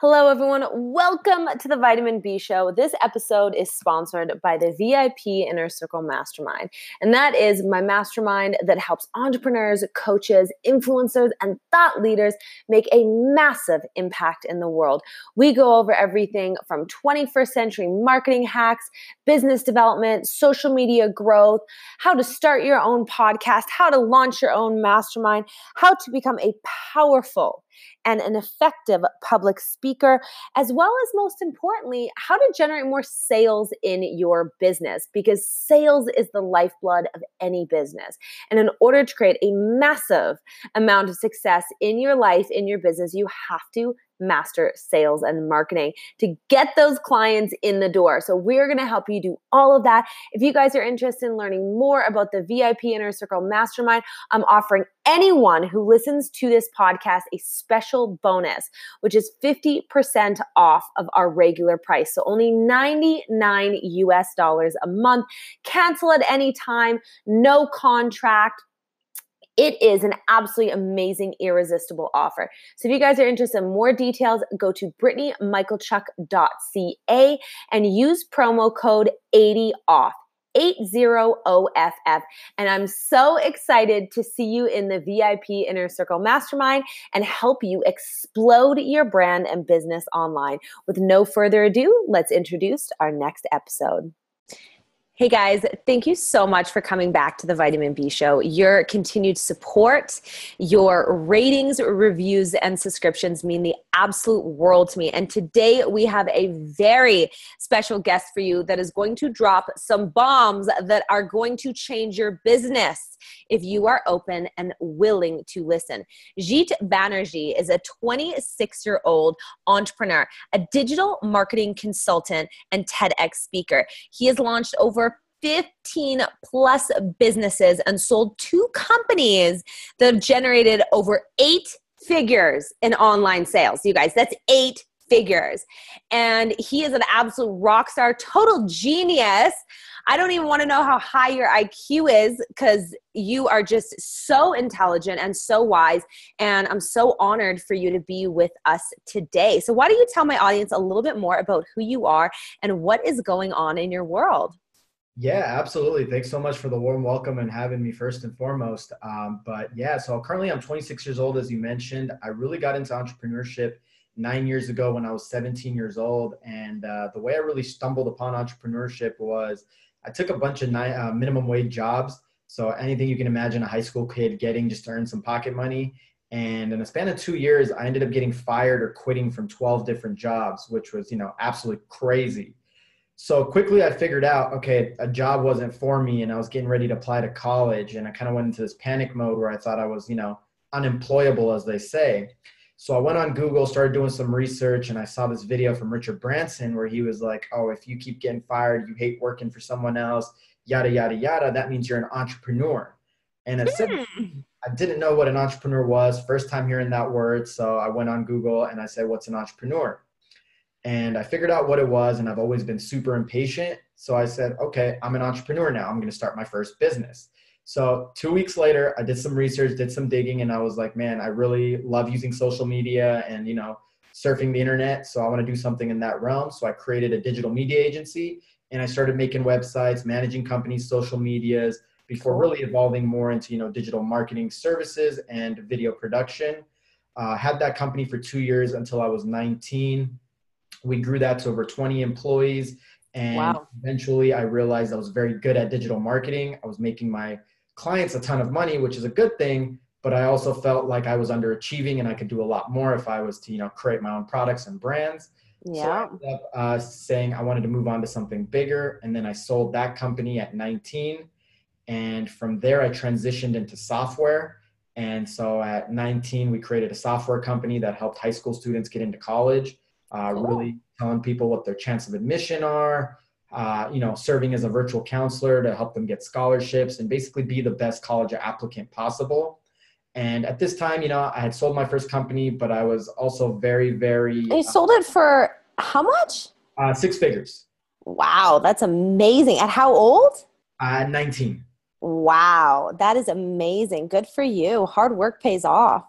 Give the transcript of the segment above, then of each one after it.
Hello, everyone. Welcome to the Vitamin B Show. This episode is sponsored by the VIP Inner Circle Mastermind. And that is my mastermind that helps entrepreneurs, coaches, influencers, and thought leaders make a massive impact in the world. We go over everything from 21st century marketing hacks, business development, social media growth, how to start your own podcast, how to launch your own mastermind, how to become a powerful and an effective public speaker, as well as most importantly, how to generate more sales in your business because sales is the lifeblood of any business. And in order to create a massive amount of success in your life, in your business, you have to master sales and marketing to get those clients in the door. So, we're going to help you do all of that. If you guys are interested in learning more about the VIP Inner Circle Mastermind, I'm offering anyone who listens to this podcast a special bonus, which is 50% off of our regular price. So, only 99 US dollars a month. Cancel at any time, no contract it is an absolutely amazing, irresistible offer. So if you guys are interested in more details, go to brittanymichalchuk.ca and use promo code 80OFF. 80OFF. And I'm so excited to see you in the VIP Inner Circle Mastermind and help you explode your brand and business online. With no further ado, let's introduce our next episode. Hey guys, thank you so much for coming back to the Vitamin B Show. Your continued support, your ratings, reviews, and subscriptions mean the absolute world to me. And today we have a very special guest for you that is going to drop some bombs that are going to change your business if you are open and willing to listen. Jeet Banerjee is a 26 year old entrepreneur, a digital marketing consultant, and TEDx speaker. He has launched over 15 plus businesses and sold two companies that have generated over eight figures in online sales. You guys, that's eight figures. And he is an absolute rock star, total genius. I don't even want to know how high your IQ is because you are just so intelligent and so wise. And I'm so honored for you to be with us today. So, why don't you tell my audience a little bit more about who you are and what is going on in your world? Yeah, absolutely. Thanks so much for the warm welcome and having me first and foremost. Um, but yeah, so currently I'm 26 years old, as you mentioned. I really got into entrepreneurship nine years ago when I was 17 years old. And uh, the way I really stumbled upon entrepreneurship was I took a bunch of ni- uh, minimum wage jobs. So anything you can imagine a high school kid getting just to earn some pocket money. And in a span of two years, I ended up getting fired or quitting from 12 different jobs, which was, you know, absolutely crazy. So quickly I figured out, okay, a job wasn't for me and I was getting ready to apply to college. And I kind of went into this panic mode where I thought I was, you know, unemployable, as they say. So I went on Google, started doing some research, and I saw this video from Richard Branson where he was like, "Oh, if you keep getting fired, you hate working for someone else, yada yada yada. That means you're an entrepreneur." And I said, mm. I didn't know what an entrepreneur was. First time hearing that word, so I went on Google and I said, "What's an entrepreneur?" And I figured out what it was, and I've always been super impatient. So I said, "Okay, I'm an entrepreneur now. I'm going to start my first business." So two weeks later, I did some research, did some digging, and I was like, man, I really love using social media and you know surfing the internet. So I want to do something in that realm. So I created a digital media agency and I started making websites, managing companies' social medias before really evolving more into you know digital marketing services and video production. Uh, had that company for two years until I was 19. We grew that to over 20 employees. And wow. eventually I realized I was very good at digital marketing. I was making my clients a ton of money, which is a good thing. But I also felt like I was underachieving and I could do a lot more if I was to, you know, create my own products and brands. Yeah. So I ended up uh, saying I wanted to move on to something bigger. And then I sold that company at 19. And from there, I transitioned into software. And so at 19, we created a software company that helped high school students get into college, uh, cool. really telling people what their chance of admission are, uh, you know, serving as a virtual counselor to help them get scholarships and basically be the best college applicant possible. And at this time, you know, I had sold my first company, but I was also very, very. You uh, sold it for how much? Uh, six figures. Wow, that's amazing. At how old? Uh, 19. Wow, that is amazing. Good for you. Hard work pays off.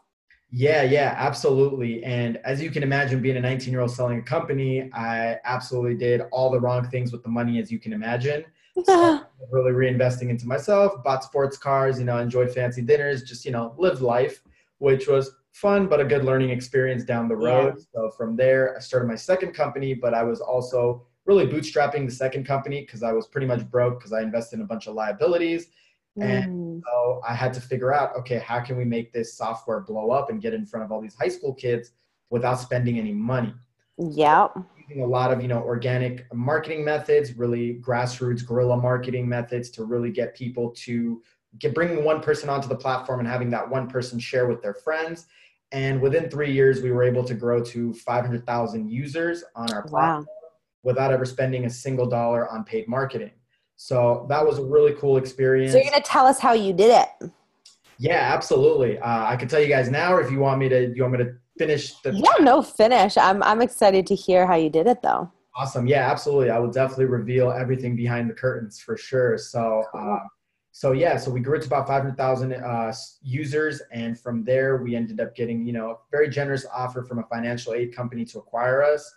Yeah, yeah, absolutely. And as you can imagine, being a 19 year old selling a company, I absolutely did all the wrong things with the money, as you can imagine. So really reinvesting into myself, bought sports cars, you know, enjoyed fancy dinners, just, you know, lived life, which was fun, but a good learning experience down the road. Yeah. So from there, I started my second company, but I was also really bootstrapping the second company because I was pretty much broke because I invested in a bunch of liabilities. And mm. so I had to figure out, okay, how can we make this software blow up and get in front of all these high school kids without spending any money? Yeah. Using a lot of, you know, organic marketing methods, really grassroots guerrilla marketing methods to really get people to get bringing one person onto the platform and having that one person share with their friends. And within three years, we were able to grow to 500,000 users on our platform. Wow without ever spending a single dollar on paid marketing. So that was a really cool experience. So you're going to tell us how you did it. Yeah, absolutely. Uh, I can tell you guys now, or if you want me to, you want me to finish the. Yeah, no, finish. I'm I'm excited to hear how you did it, though. Awesome. Yeah, absolutely. I will definitely reveal everything behind the curtains for sure. So, uh, so yeah, so we grew to about 500,000 uh, users, and from there we ended up getting, you know, a very generous offer from a financial aid company to acquire us,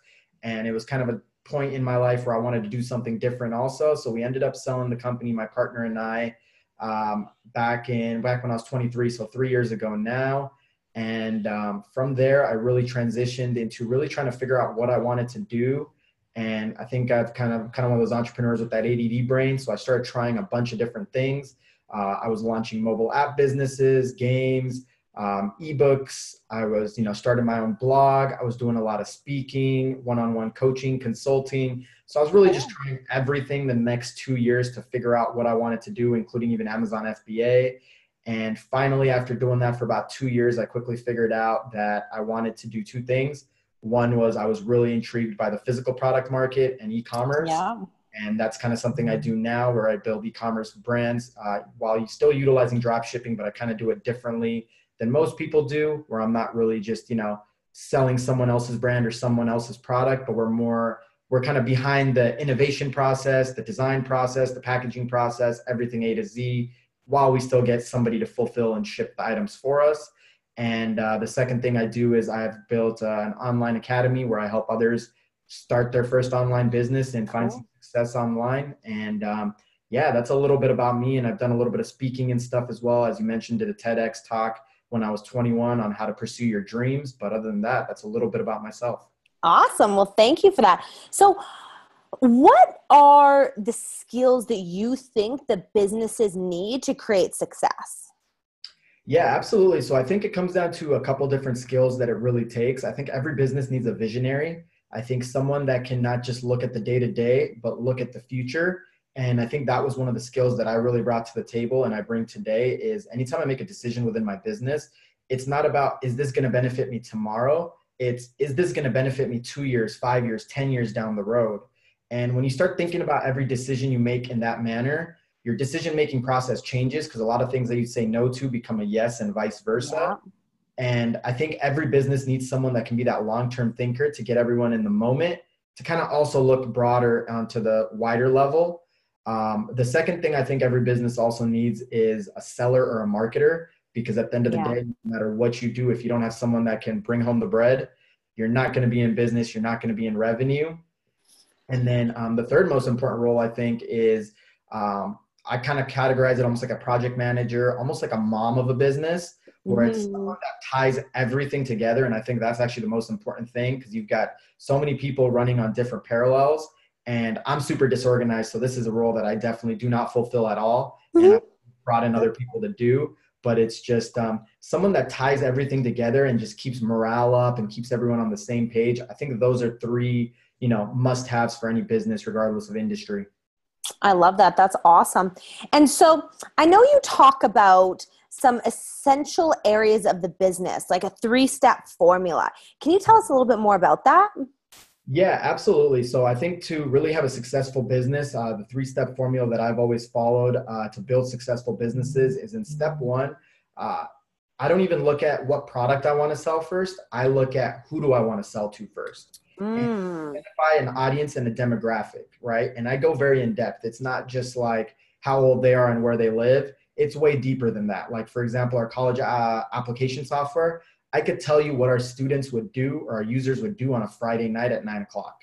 and it was kind of a point in my life where I wanted to do something different also. So we ended up selling the company, my partner and I, um, back in back when I was 23, so three years ago now. And um, from there, I really transitioned into really trying to figure out what I wanted to do. And I think I've kind of kind of one of those entrepreneurs with that ADD brain. So I started trying a bunch of different things. Uh, I was launching mobile app businesses, games, um, ebooks. I was, you know, starting my own blog. I was doing a lot of speaking, one-on-one coaching, consulting. So I was really just trying everything the next two years to figure out what I wanted to do, including even Amazon FBA. And finally, after doing that for about two years, I quickly figured out that I wanted to do two things. One was I was really intrigued by the physical product market and e-commerce. Yeah. And that's kind of something I do now where I build e-commerce brands uh, while still utilizing drop shipping, but I kind of do it differently than most people do, where I'm not really just, you know, selling someone else's brand or someone else's product, but we're more, we're kind of behind the innovation process, the design process, the packaging process, everything A to Z, while we still get somebody to fulfill and ship the items for us. And uh, the second thing I do is I've built uh, an online academy where I help others start their first online business and find some success online. And um, yeah, that's a little bit about me. And I've done a little bit of speaking and stuff as well. As you mentioned, did a TEDx talk when I was 21 on how to pursue your dreams. But other than that, that's a little bit about myself. Awesome. Well, thank you for that. So, what are the skills that you think that businesses need to create success? Yeah, absolutely. So I think it comes down to a couple different skills that it really takes. I think every business needs a visionary. I think someone that can not just look at the day to day, but look at the future and i think that was one of the skills that i really brought to the table and i bring today is anytime i make a decision within my business it's not about is this going to benefit me tomorrow? It's is this going to benefit me two years five years ten years down the road? And when you start thinking about every decision you make in that manner your decision making process changes because a lot of things that you say no to become a yes and vice versa. Yeah. and i think every business needs someone that can be that long-term thinker to get everyone in the moment to kind of also look broader onto the wider level um, the second thing I think every business also needs is a seller or a marketer because at the end of the yeah. day, no matter what you do, if you don't have someone that can bring home the bread, you're not going to be in business, you're not going to be in revenue. And then um, the third most important role I think is um, I kind of categorize it almost like a project manager, almost like a mom of a business, where mm-hmm. it's someone that ties everything together. And I think that's actually the most important thing because you've got so many people running on different parallels and I'm super disorganized. So this is a role that I definitely do not fulfill at all. Mm-hmm. And I brought in other people to do, but it's just um, someone that ties everything together and just keeps morale up and keeps everyone on the same page. I think those are three, you know, must haves for any business, regardless of industry. I love that. That's awesome. And so I know you talk about some essential areas of the business, like a three step formula. Can you tell us a little bit more about that? Yeah, absolutely. So I think to really have a successful business, uh, the three step formula that I've always followed uh, to build successful businesses is in step one, uh, I don't even look at what product I want to sell first. I look at who do I want to sell to first. Mm. Identify an audience and a demographic, right? And I go very in depth. It's not just like how old they are and where they live. It's way deeper than that. Like for example, our college uh, application software. I could tell you what our students would do or our users would do on a Friday night at nine o'clock.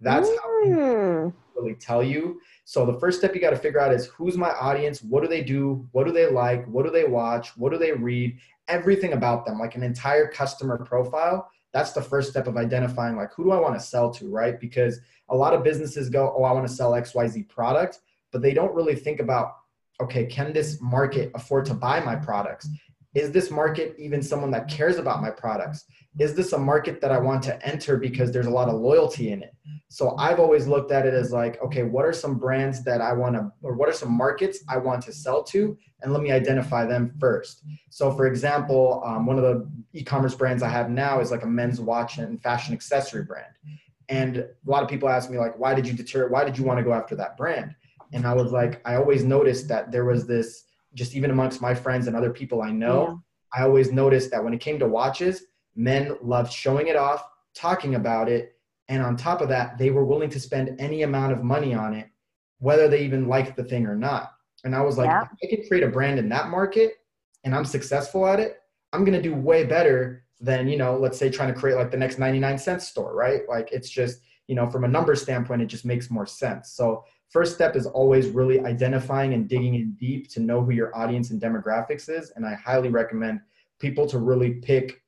That's mm. how we really tell you. So the first step you got to figure out is who's my audience, what do they do, what do they like, what do they watch, what do they read, everything about them, like an entire customer profile. That's the first step of identifying like who do I want to sell to, right? Because a lot of businesses go, "Oh, I want to sell XYZ product," but they don't really think about, okay, can this market afford to buy my products? Is this market even someone that cares about my products? Is this a market that I want to enter because there's a lot of loyalty in it? So I've always looked at it as like, okay, what are some brands that I want to, or what are some markets I want to sell to? And let me identify them first. So, for example, um, one of the e commerce brands I have now is like a men's watch and fashion accessory brand. And a lot of people ask me, like, why did you deter, why did you want to go after that brand? And I was like, I always noticed that there was this, just even amongst my friends and other people I know, yeah. I always noticed that when it came to watches, men loved showing it off, talking about it, and on top of that, they were willing to spend any amount of money on it, whether they even liked the thing or not. And I was like, yeah. I could create a brand in that market and I'm successful at it, I'm gonna do way better than, you know, let's say trying to create like the next 99 cent store, right? Like it's just, you know, from a number standpoint, it just makes more sense. So first step is always really identifying and digging in deep to know who your audience and demographics is. And I highly recommend people to really pick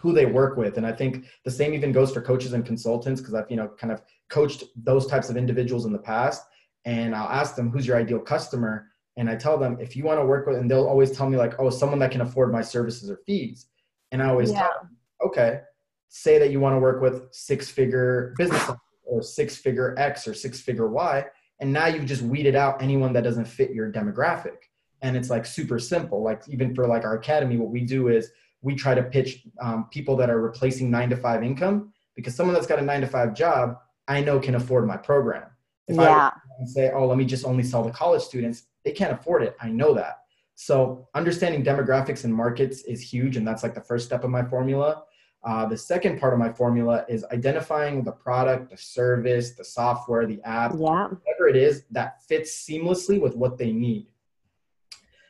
who they work with. And I think the same even goes for coaches and consultants because I've, you know, kind of coached those types of individuals in the past. And I'll ask them, who's your ideal customer? And I tell them, if you want to work with, and they'll always tell me, like, oh, someone that can afford my services or fees. And I always yeah. tell them, okay, say that you want to work with six figure business or six figure X or six figure Y. And now you've just weeded out anyone that doesn't fit your demographic. And it's like super simple. Like even for like our academy, what we do is we try to pitch um, people that are replacing nine to five income because someone that's got a nine to five job, I know can afford my program. If yeah. I say, oh, let me just only sell to college students, they can't afford it. I know that. So understanding demographics and markets is huge, and that's like the first step of my formula. Uh, the second part of my formula is identifying the product, the service, the software, the app, yeah. whatever it is that fits seamlessly with what they need.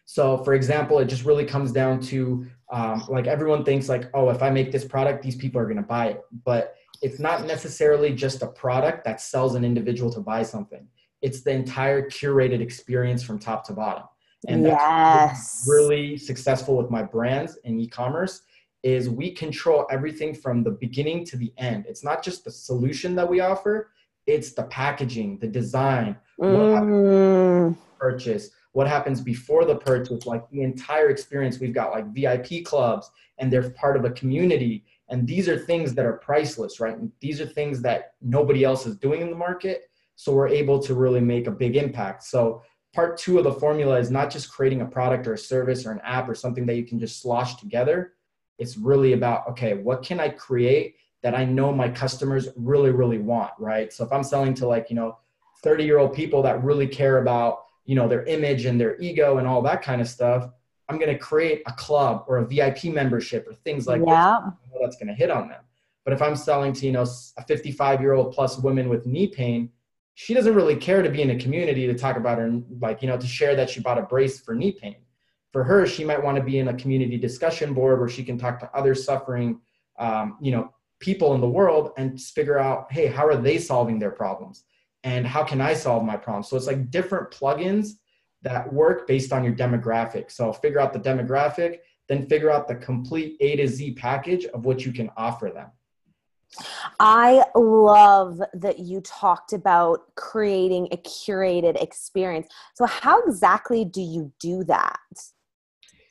So, for example, it just really comes down to um, like everyone thinks like, oh, if I make this product, these people are going to buy it. But it's not necessarily just a product that sells an individual to buy something. It's the entire curated experience from top to bottom. And yes. really successful with my brands in e-commerce is we control everything from the beginning to the end. It's not just the solution that we offer, it's the packaging, the design, mm. purchase, what happens before the purchase, like the entire experience. We've got like VIP clubs and they're part of a community. And these are things that are priceless, right? And these are things that nobody else is doing in the market. So we're able to really make a big impact. So part two of the formula is not just creating a product or a service or an app or something that you can just slosh together. It's really about, okay, what can I create that I know my customers really, really want, right? So if I'm selling to like, you know, 30 year old people that really care about you know their image and their ego and all that kind of stuff i'm going to create a club or a vip membership or things like yeah. that that's going to hit on them but if i'm selling to you know a 55 year old plus woman with knee pain she doesn't really care to be in a community to talk about her like you know to share that she bought a brace for knee pain for her she might want to be in a community discussion board where she can talk to other suffering um, you know people in the world and figure out hey how are they solving their problems and how can I solve my problem? So it's like different plugins that work based on your demographic. So figure out the demographic, then figure out the complete A to Z package of what you can offer them. I love that you talked about creating a curated experience. So, how exactly do you do that?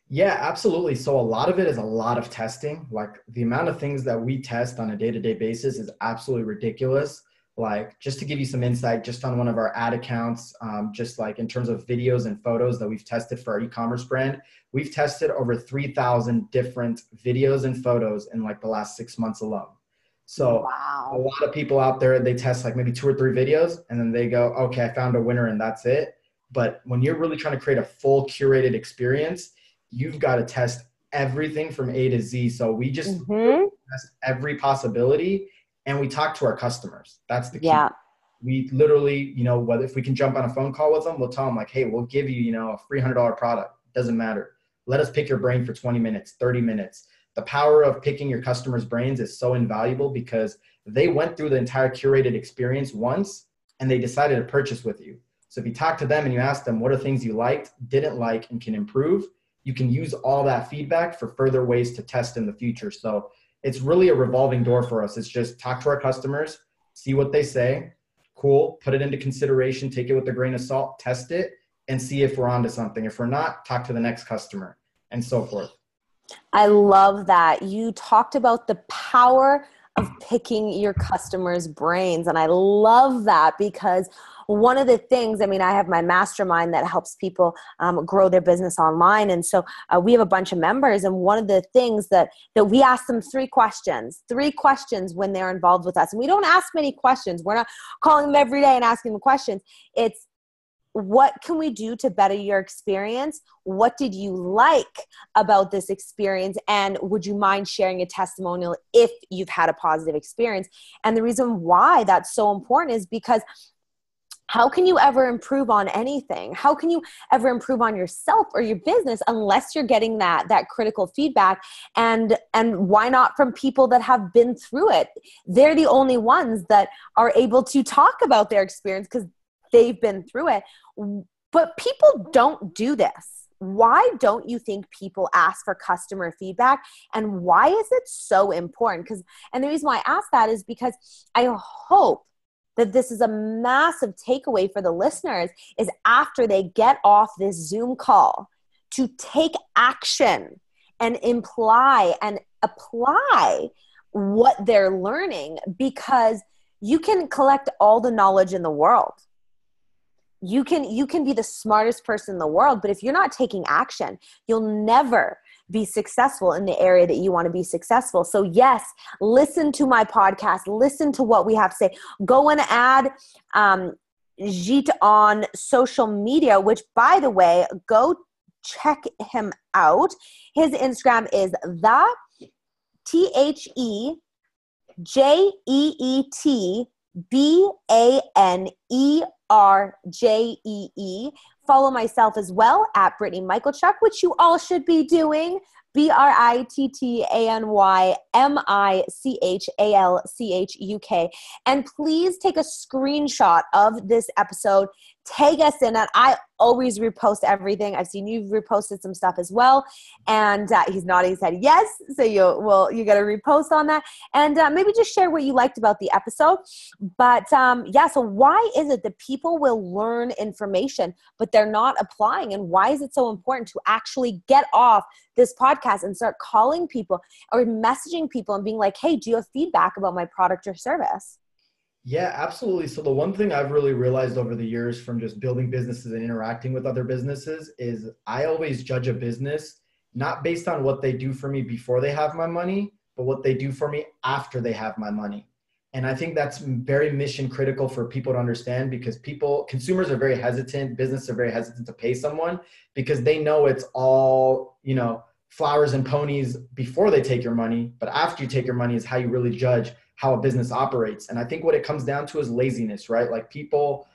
Yeah, absolutely. So, a lot of it is a lot of testing. Like the amount of things that we test on a day to day basis is absolutely ridiculous like just to give you some insight just on one of our ad accounts um, just like in terms of videos and photos that we've tested for our e-commerce brand we've tested over 3000 different videos and photos in like the last six months alone so wow. a lot of people out there they test like maybe two or three videos and then they go okay i found a winner and that's it but when you're really trying to create a full curated experience you've got to test everything from a to z so we just mm-hmm. test every possibility and we talk to our customers. That's the key. Yeah. We literally, you know, whether if we can jump on a phone call with them, we'll tell them like, hey, we'll give you, you know, a three hundred dollar product. Doesn't matter. Let us pick your brain for 20 minutes, 30 minutes. the power of picking your customers' brains is so invaluable because they went through the entire curated experience once and they decided to purchase with you. So if you talk to them and you ask them what are things you liked, didn't like, and can improve, you can use all that feedback for further ways to test in the future. So it's really a revolving door for us. It's just talk to our customers, see what they say, cool, put it into consideration, take it with a grain of salt, test it, and see if we're onto something. If we're not, talk to the next customer and so forth. I love that. You talked about the power of picking your customers' brains. And I love that because one of the things, I mean, I have my mastermind that helps people um, grow their business online. And so uh, we have a bunch of members. And one of the things that, that we ask them three questions, three questions when they're involved with us. And we don't ask many questions. We're not calling them every day and asking them questions. It's what can we do to better your experience? What did you like about this experience? And would you mind sharing a testimonial if you've had a positive experience? And the reason why that's so important is because how can you ever improve on anything how can you ever improve on yourself or your business unless you're getting that that critical feedback and and why not from people that have been through it they're the only ones that are able to talk about their experience because they've been through it. But people don't do this. Why don't you think people ask for customer feedback? And why is it so important? Because, and the reason why I ask that is because I hope that this is a massive takeaway for the listeners is after they get off this Zoom call to take action and imply and apply what they're learning because you can collect all the knowledge in the world. You can you can be the smartest person in the world but if you're not taking action you'll never be successful in the area that you want to be successful. So yes listen to my podcast. Listen to what we have to say. Go and add um, Jeet on social media which by the way go check him out. His instagram is the t-h-e j-e-e-t B A N E R J E E. Follow myself as well at Brittany Michalchuk, which you all should be doing. B R I T T A N Y M I C H A L C H U K. And please take a screenshot of this episode tag us in it. I always repost everything. I've seen you've reposted some stuff as well, and uh, he's nodding his head yes. So you will you got to repost on that, and uh, maybe just share what you liked about the episode. But um, yeah, so why is it that people will learn information but they're not applying, and why is it so important to actually get off this podcast and start calling people or messaging people and being like, hey, do you have feedback about my product or service? Yeah, absolutely. So the one thing I've really realized over the years from just building businesses and interacting with other businesses is I always judge a business not based on what they do for me before they have my money, but what they do for me after they have my money. And I think that's very mission critical for people to understand because people, consumers are very hesitant, businesses are very hesitant to pay someone because they know it's all, you know, flowers and ponies before they take your money, but after you take your money is how you really judge how a business operates. And I think what it comes down to is laziness, right? Like people,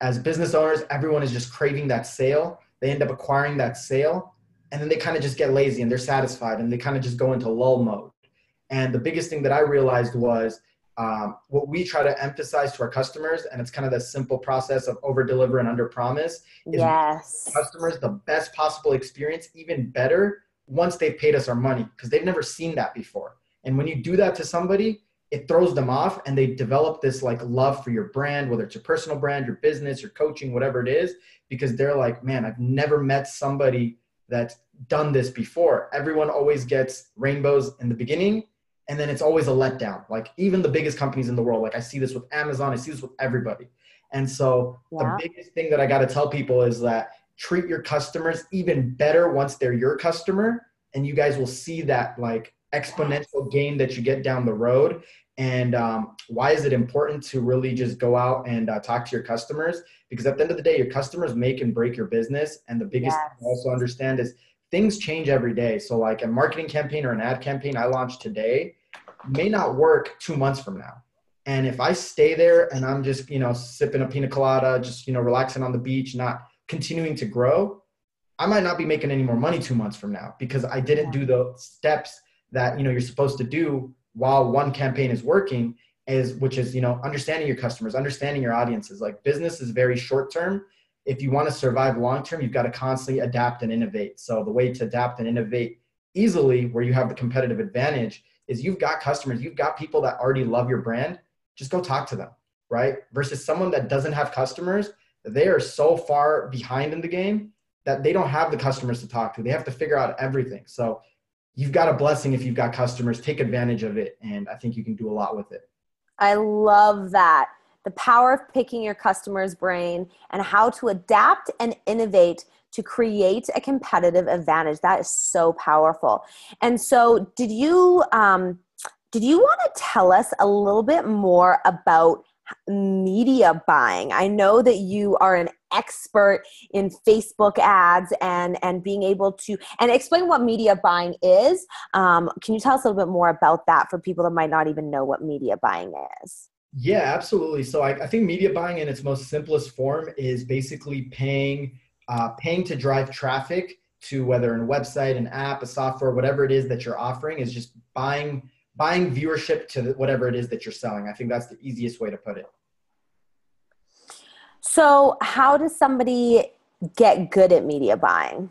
as business owners, everyone is just craving that sale. They end up acquiring that sale, and then they kind of just get lazy and they're satisfied and they kind of just go into lull mode. And the biggest thing that I realized was um, what we try to emphasize to our customers, and it's kind of the simple process of over deliver and under promise. yes. Customers the best possible experience, even better once they've paid us our money because they've never seen that before. And when you do that to somebody, it throws them off and they develop this like love for your brand, whether it's your personal brand, your business, your coaching, whatever it is, because they're like, man, I've never met somebody that's done this before. Everyone always gets rainbows in the beginning and then it's always a letdown. Like even the biggest companies in the world, like I see this with Amazon, I see this with everybody. And so the biggest thing that I got to tell people is that treat your customers even better once they're your customer and you guys will see that like exponential gain that you get down the road and um, why is it important to really just go out and uh, talk to your customers? Because at the end of the day your customers make and break your business. And the biggest yes. thing also understand is things change every day. So like a marketing campaign or an ad campaign i launched today may not work two months from now. And if i stay there and i'm just you know sipping a pina colada just you know relaxing on the beach not continuing to grow i might not be making any more money two months from now because i didn't do the steps that you know you're supposed to do while one campaign is working is which is you know understanding your customers understanding your audiences. Like business is very short term. If you want to survive long term you've got to constantly adapt and innovate. So the way to adapt and innovate easily where you have the competitive advantage is you've got customers you've got people that already love your brand. Just go talk to them right? Versus someone that doesn't have customers they are so far behind in the game that they don't have the customers to talk to. They have to figure out everything. So you've got a blessing if you've got customers. Take advantage of it and i think you can do a lot with it. I love that. The power of picking your customer's brain and how to adapt and innovate to create a competitive advantage. That is so powerful. And so did you um, did you want to tell us a little bit more about media buying? I know that you are an expert in facebook ads and and being able to and explain what media buying is um, can you tell us a little bit more about that for people that might not even know what media buying is yeah absolutely so i, I think media buying in its most simplest form is basically paying uh, paying to drive traffic to whether a website an app a software whatever it is that you're offering is just buying buying viewership to whatever it is that you're selling. I think that's the easiest way to put it. So, how does somebody get good at media buying?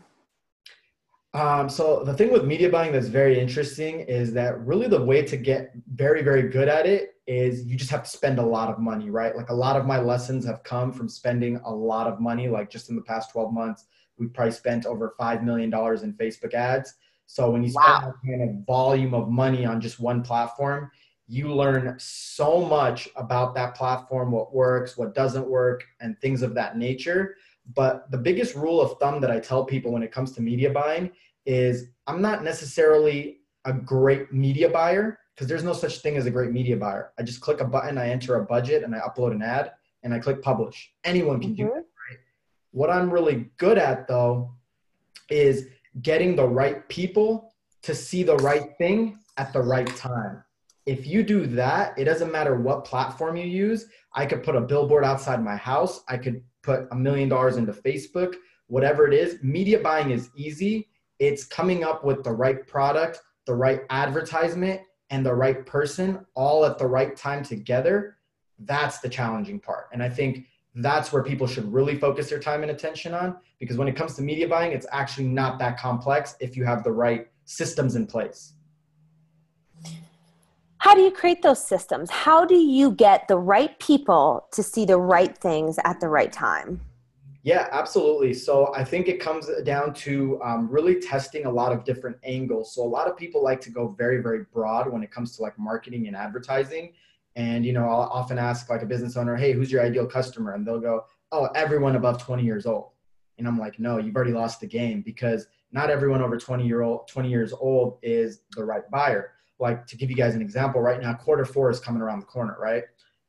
Um, so the thing with media buying that's very interesting is that really the way to get very very good at it is you just have to spend a lot of money right like a lot of my lessons have come from spending a lot of money like just in the past 12 months we've probably spent over $5 million in facebook ads so when you spend wow. that kind of volume of money on just one platform, you learn so much about that platform, what works, what doesn't work, and things of that nature. But the biggest rule of thumb that I tell people when it comes to media buying is I'm not necessarily a great media buyer because there's no such thing as a great media buyer. I just click a button, I enter a budget, and I upload an ad, and I click publish. Anyone can mm-hmm. do it, right? What I'm really good at though is getting the right people to see the right thing at the right time. If you do that, it doesn't matter what platform you use. I could put a billboard outside my house. I could put a million dollars into Facebook, whatever it is. Media buying is easy. It's coming up with the right product, the right advertisement, and the right person all at the right time together. That's the challenging part. And I think that's where people should really focus their time and attention on because when it comes to media buying it's actually not that complex if you have the right systems in place how do you create those systems how do you get the right people to see the right things at the right time yeah absolutely so i think it comes down to um, really testing a lot of different angles so a lot of people like to go very very broad when it comes to like marketing and advertising and you know, I'll often ask like a business owner, "Hey, who's your ideal customer?" And they'll go, "Oh, everyone above 20 years old." And I'm like, "No, you've already lost the game because not everyone over 20 year old 20 years old is the right buyer." Like to give you guys an example, right now quarter 4 is coming around the corner, right?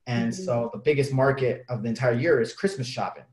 And mm-hmm. so the biggest market of the entire year is Christmas shopping.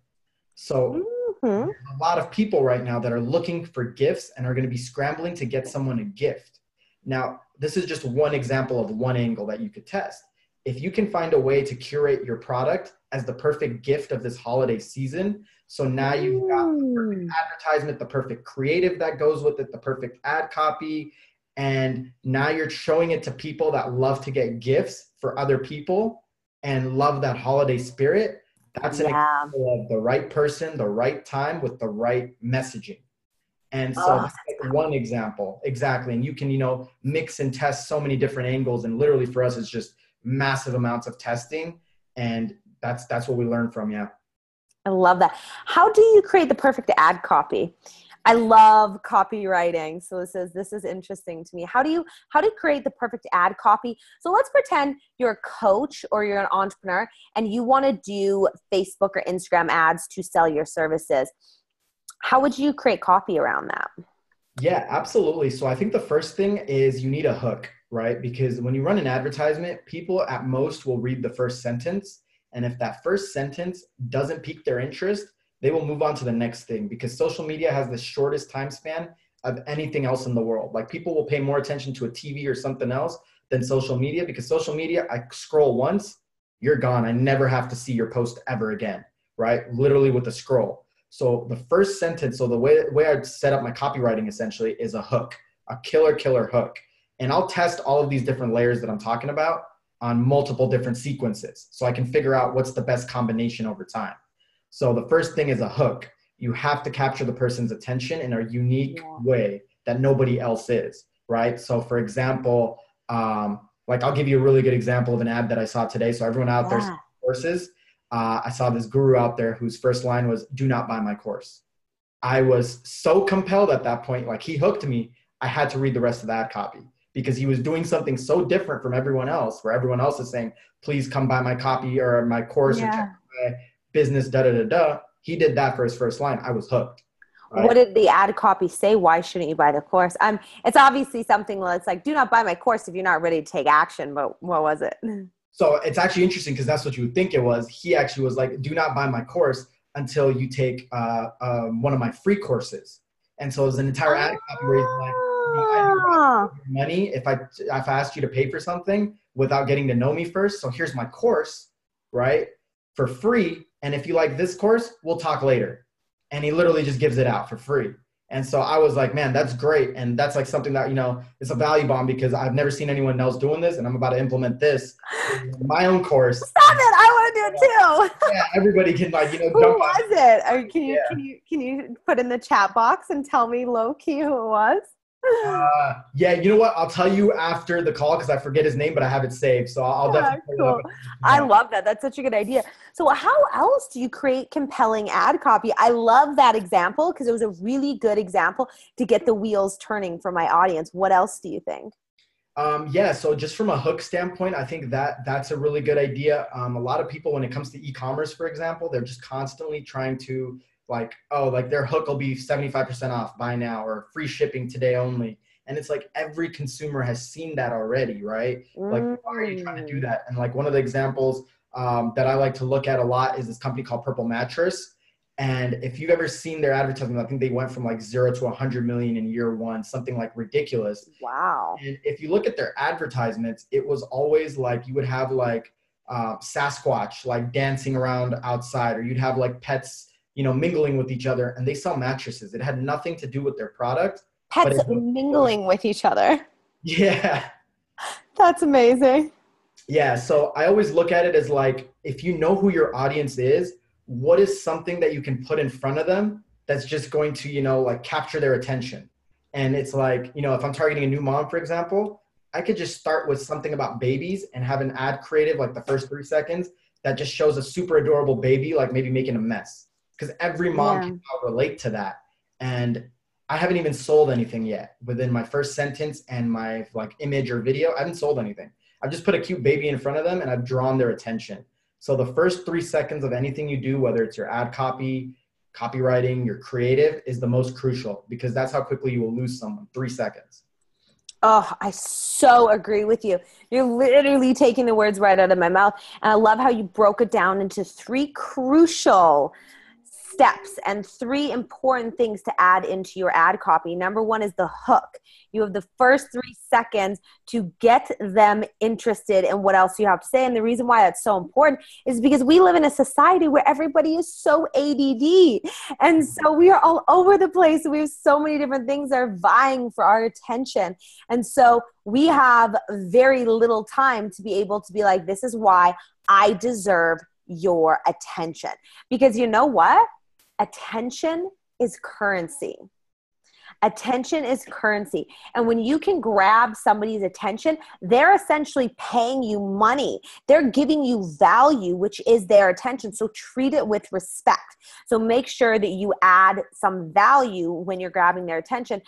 So mm-hmm. a lot of people right now that are looking for gifts and are going to be scrambling to get someone a gift. Now, this is just one example of one angle that you could test if you can find a way to curate your product as the perfect gift of this holiday season, so now you've got the perfect advertisement, the perfect creative that goes with it, the perfect ad copy, and now you're showing it to people that love to get gifts for other people and love that holiday spirit. That's an yeah. example of the right person, the right time with the right messaging. And so oh, that's like one example. Exactly. And you can, you know, mix and test so many different angles. And literally for us, it's just massive amounts of testing and that's that's what we learn from yeah i love that how do you create the perfect ad copy i love copywriting so this is this is interesting to me how do you how do you create the perfect ad copy so let's pretend you're a coach or you're an entrepreneur and you want to do facebook or instagram ads to sell your services how would you create copy around that yeah absolutely so i think the first thing is you need a hook right? Because when you run an advertisement, people at most will read the first sentence. And if that first sentence doesn't pique their interest, they will move on to the next thing because social media has the shortest time span of anything else in the world. Like people will pay more attention to a TV or something else than social media because social media, I scroll once, you're gone. I never have to see your post ever again, right? Literally with a scroll. So the first sentence, so the way, way I'd set up my copywriting essentially is a hook, a killer, killer hook. and I'll test all of these different layers that I'm talking about on multiple different sequences so I can figure out what's the best combination over time. So the first thing is a hook. You have to capture the person's attention in a unique yeah. way that nobody else is, right? So for example, um, like I'll give you a really good example of an ad that I saw today. So everyone out yeah. there courses, uh, I saw this guru out there whose first line was "Do not buy my course." I was so compelled at that point, like he hooked me. I had to read the rest of that copy because he was doing something so different from everyone else, where everyone else is saying, please come buy my copy or my course yeah. or check my business, da da da da. He did that for his first line. I was hooked. Right? What did the ad copy say? Why shouldn't you buy the course? Um, it's obviously something that's like, do not buy my course if you're not ready to take action. But what was it? So it's actually interesting because that's what you would think it was. He actually was like, do not buy my course until you take uh, um, one of my free courses. And so it was an entire ad copy where he's like, Ah. money if I if I asked you to pay for something without getting to know me first. So here's my course, right? For free. And if you like this course, we'll talk later. And he literally just gives it out for free. And so I was like, man, that's great. And that's like something that, you know, it's a value bomb because I've never seen anyone else doing this. And I'm about to implement this my own course. Stop it. I want to do it too. yeah, everybody can like, you know, who was it? i can you, yeah. can you, can you put in the chat box and tell me low key who it was? Uh, yeah, you know what? I'll tell you after the call because I forget his name, but I have it saved. So I'll yeah, definitely. Cool. I love that. That's such a good idea. So, how else do you create compelling ad copy? I love that example because it was a really good example to get the wheels turning for my audience. What else do you think? Um, yeah, so just from a hook standpoint, I think that that's a really good idea. Um, a lot of people, when it comes to e-commerce, for example, they're just constantly trying to like, oh, like their hook will be 75% off buy now or free shipping today only. And it's like every consumer has seen that already, right? Like, why are you trying to do mm. that? And like one of the examples um, that I like to look at a lot is this company called Purple Mattress. And if you've ever seen their advertisement, I think they went from like zero to 100 million in year one, something like ridiculous. Wow. And if you look at their advertisements, it was always like you would have like uh, Sasquatch like dancing around outside, or you'd have like pets you know, mingling with each other and they sell mattresses. It had nothing to do with their product. Pets mingling with each other. Yeah. That's amazing. Yeah. So I always look at it as like, if you know who your audience is, what is something that you can put in front of them that's just going to, you know, like capture their attention? And it's like, you know, if I'm targeting a new mom, for example, I could just start with something about babies and have an ad creative like the first three seconds that just shows a super adorable baby, like maybe making a mess because every mom yeah. can relate to that. And I haven't even sold anything yet within my first sentence and my like image or video. I haven't sold anything. I've just put a cute baby in front of them and I've drawn their attention. So the first three seconds of anything you do, whether it's your ad copy, copywriting, your creative, is the most crucial because that's how quickly you will lose someone. Three seconds. Oh, I so agree with you. You're literally taking the words right out of my mouth. And I love how you broke it down into three crucial steps and three important things to add into your ad copy. Number one is the hook. You have the first three seconds to get them interested in what else you have to say. And the reason why that's so important is because we live in a society where everybody is so ADD. And so we are all over the place. We have so many different things that are vying for our attention. And so we have very little time to be able to be like, this is why I deserve your attention. Because you know what? Attention is currency. Attention is currency. And when you can grab somebody's attention, they're essentially paying you money. They're giving you value, which is their attention. So treat it with respect. So make sure that you add some value when you're grabbing their attention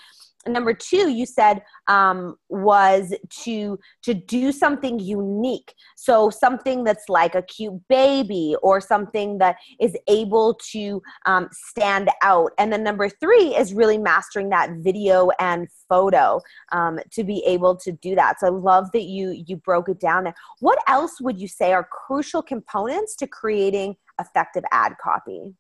number two you said um, was to to do something unique. So something that's like a cute baby or something that is able to um, stand out. And then number three is really mastering that video and photo um, to be able to do that. So i love that you you broke it down. There what else would you say are crucial components to creating effective ad copy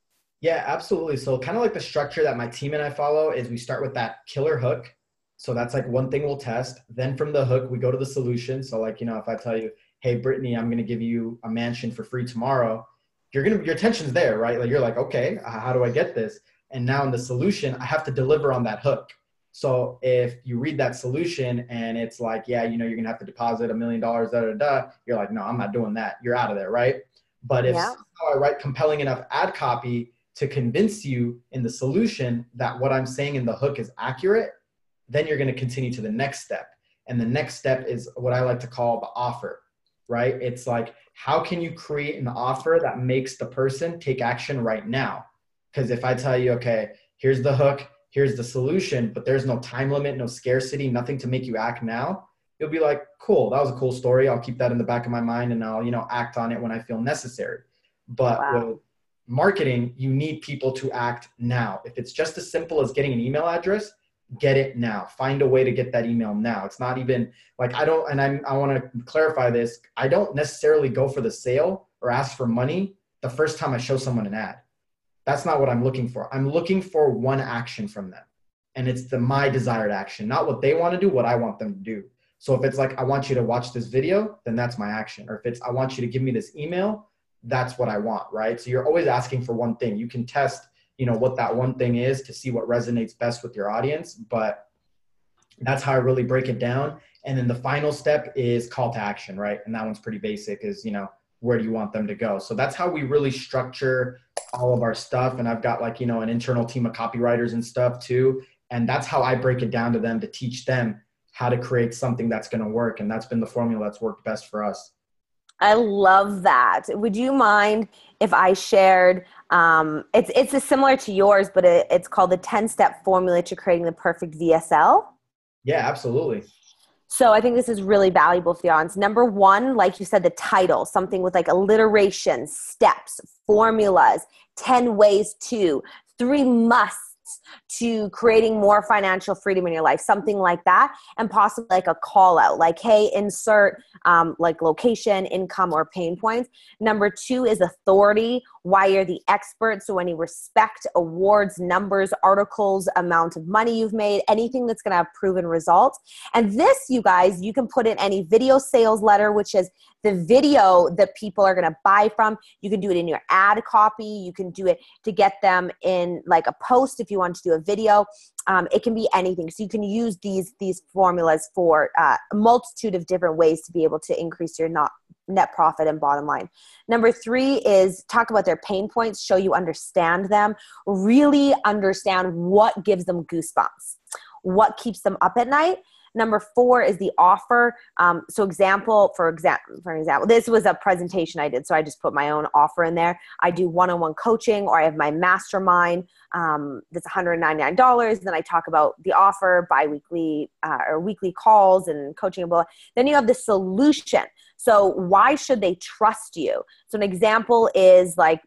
yeah, absolutely. So kind of like the structure that my team and I follow is we start with that killer hook. So that's like one thing we'll test. Then from the hook, we go to the solution. So like, you know, if I tell you, hey, Brittany, I'm going to give you a mansion for free tomorrow, you're going to, your attention's there, right? Like you're like, okay, how do I get this? And now in the solution, I have to deliver on that hook. So if you read that solution and it's like, yeah, you know, you're gonna have to deposit a million dollars, da da da, you're like, no, I'm not doing that. You're out of there, right? But if yeah. I write compelling enough ad copy to convince you in the solution that what I'm saying in the hook is accurate, then you're gonna continue to the next step. And the next step is what I like to call the offer, right? It's like, how can you create an offer that makes the person take action right now? Because if I tell you, okay, here's the hook, here's the solution, but there's no time limit, no scarcity, nothing to make you act now, you'll be like, cool, that was a cool story. I'll keep that in the back of my mind and I'll, you know, act on it when I feel necessary. But wow. Marketing, you need people to act now. If it's just as simple as getting an email address, get it now. Find a way to get that email now. It's not even like I don't, and I'm, I want to clarify this. I don't necessarily go for the sale or ask for money the first time I show someone an ad. That's not what I'm looking for. I'm looking for one action from them. And it's the my desired action, not what they want to do, what I want them to do. So if it's like, I want you to watch this video, then that's my action. Or if it's, I want you to give me this email, that's what I want, right? So you're always asking for one thing. You can test, you know, what that one thing is to see what resonates best with your audience, but that's how I really break it down. And then the final step is call to action, right? And that one's pretty basic is, you know, where do you want them to go? So that's how we really structure all of our stuff. And I've got like, you know, an internal team of copywriters and stuff too. And that's how I break it down to them to teach them how to create something that's going to work. And that's been the formula that's worked best for us. I love that. Would you mind if I shared? Um, it's it's similar to yours, but it, it's called the ten step formula to creating the perfect VSL. Yeah, absolutely. So I think this is really valuable for the audience. Number one, like you said, the title, something with like alliteration, steps, formulas, 10 ways to, three musts to creating more financial freedom in your life, something like that, and possibly like a call out, like, hey, insert um, like location, income, or pain points. Number two is authority, why you're the expert. So, any respect, awards, numbers, articles, amount of money you've made, anything that's going to have proven results. And this, you guys, you can put in any video sales letter, which is the video that people are going to buy from. You can do it in your ad copy. You can do it to get them in like a post if you want to do a video. Um, it can be anything. So you can use these these formulas for uh, a multitude of different ways to be able to increase your not net profit and bottom line. Number three is talk about their pain points, show you understand them, really understand what gives them goosebumps, what keeps them up at night, Number four is the offer. Um, so example, for example, for example, this was a presentation I did, so I just put my own offer in there. I do one-on-one coaching, or I have my mastermind um, that's $199. Then I talk about the offer, biweekly uh, or weekly calls and coaching. Blah. Then you have the solution. So why should they trust you? So an example is like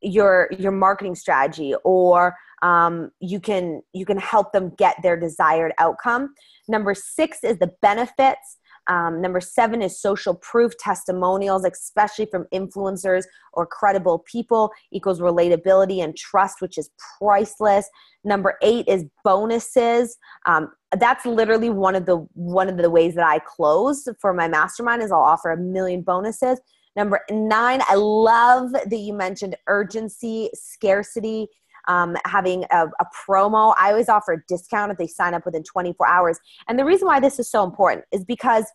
your your marketing strategy or um, you can you can help them get their desired outcome. Number six is the benefits. Um, number seven is social proof testimonials especially from influencers or credible people equals relatability and trust which is priceless. Number eight is bonuses. Um, that's literally one of the one of the ways that i close for my mastermind is i'll offer a million bonuses. Number nine i love that you mentioned urgency scarcity um, having a, a promo. I always offer a discount if they sign up within 24 hours. And the reason why this is so important is because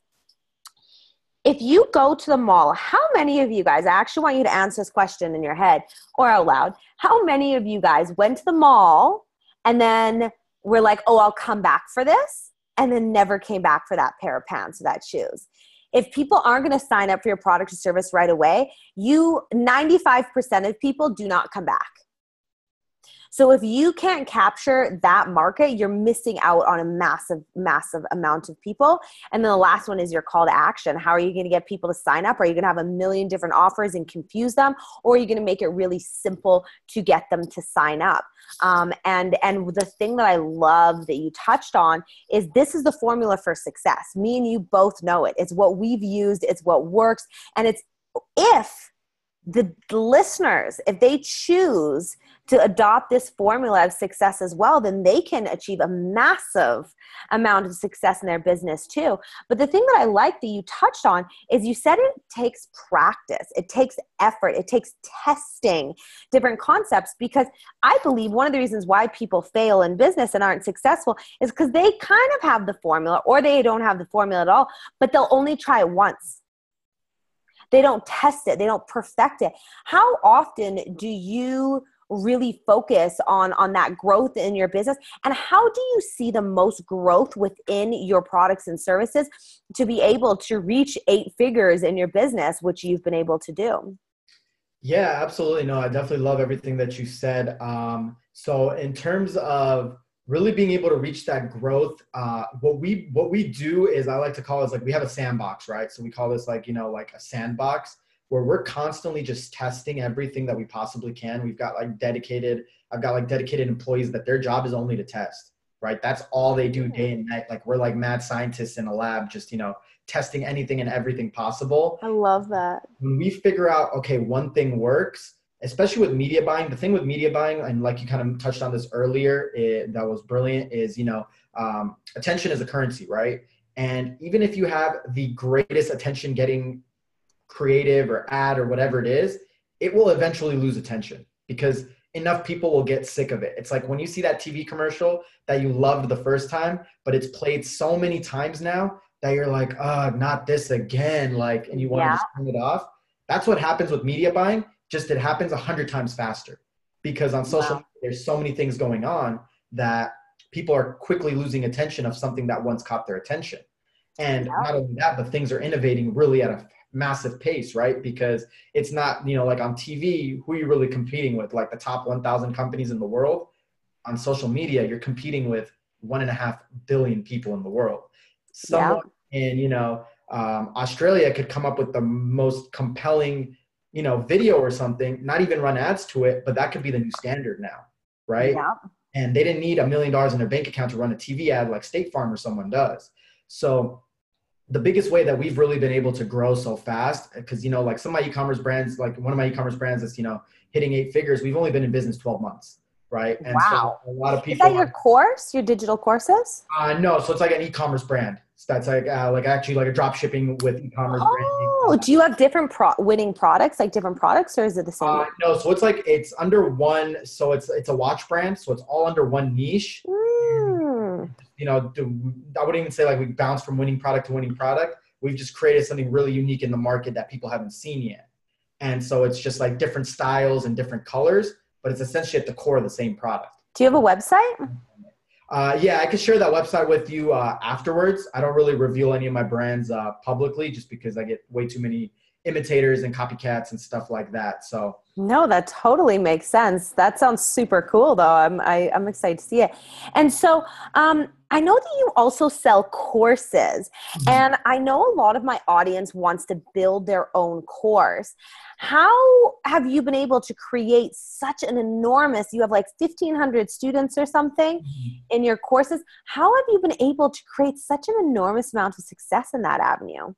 if you go to the mall, how many of you guys, I actually want you to answer this question in your head or out loud. How many of you guys went to the mall and then were like, oh, I'll come back for this, and then never came back for that pair of pants or that shoes? If people aren't going to sign up for your product or service right away, you 95% of people do not come back. So if you can't capture that market, you're missing out on a massive, massive amount of people. And then the last one is your call to action. How are you going to get people to sign up? Are you going to have a million different offers and confuse them? Or are you going to make it really simple to get them to sign up? Um, and and the thing that I love that you touched on is this is the formula for success. Me and you both know it. It's what we've used. It's what works. And it's if the listeners, if they choose to adopt this formula of success as well, then they can achieve a massive amount of success in their business too. But the thing that I like that you touched on is you said it takes practice, it takes effort, it takes testing different concepts because I believe one of the reasons why people fail in business and aren't successful is because they kind of have the formula or they don't have the formula at all, but they'll only try it once they don't test it they don't perfect it how often do you really focus on on that growth in your business? And how do you see the most growth within your products and services to be able to reach eight figures in your business which you've been able to do? Yeah absolutely. No i definitely love everything that you said. Um, so in terms of really being able to reach that growth uh, what we what we do is i like to call it like we have a sandbox right? So we call this like you know like a sandbox where we're constantly just testing everything that we possibly can. We've got like dedicated i've got like dedicated employees that their job is only to test right? That's all they do day and night. Like we're like mad scientists in a lab just you know testing anything and everything possible. I love that. When we figure out okay one thing works especially with media buying, the thing with media buying, and like you kind of touched on this earlier, it, that was brilliant, is you know, um, attention is a currency, right? And even if you have the greatest attention getting creative or ad or whatever it is, it will eventually lose attention because enough people will get sick of it. It's like when you see that TV commercial that you loved the first time, but it's played so many times now that you're like, oh, not this again. Like, and you want to just turn it off. That's what happens with media buying just it happens a hundred times faster because on social wow. media, there's so many things going on that people are quickly losing attention of something that once caught their attention. And yeah. not only that, but things are innovating really at a massive pace, right? Because it's not, you know, like on TV, who are you really competing with? Like the top 1,000 companies in the world. On social media, you're competing with one and a half billion people in the world. Someone yeah. in, you know, um, Australia could come up with the most compelling you know, video or something, not even run ads to it, but that could be the new standard now, right? Yeah. And they didn't need a million dollars in their bank account to run a TV ad like State Farm or someone does. So the biggest way that we've really been able to grow so fast, because you know, like some of my e-commerce brands, like one of my e-commerce brands that's you know hitting eight figures, we've only been in business 12 months right? And wow. so a lot of people. Is that your course, your digital courses? Uh, no, so it's like an e-commerce brand. So that's like uh, like actually like a drop shipping with e-commerce. Oh, do you have different pro- winning products, like different products, or is it the same? Uh, no, so it's like it's under one. So it's it's a watch brand, so it's all under one niche. Mm. You know, I wouldn't even say like we bounce from winning product to winning product. We've just created something really unique in the market that people haven't seen yet. And so it's just like different styles and different colors but it's essentially at the core of the same product. Do you have a website? Uh, yeah, I can share that website with you uh, afterwards. I don't really reveal any of my brands uh, publicly just because I get way too many imitators and copycats and stuff like that. So no, that totally makes sense. That sounds super cool, though. I'm I, am i am excited to see it. And so, um, I know that you also sell courses, mm-hmm. and I know a lot of my audience wants to build their own course. How have you been able to create such an enormous? You have like 1,500 students or something mm-hmm. in your courses. How have you been able to create such an enormous amount of success in that avenue?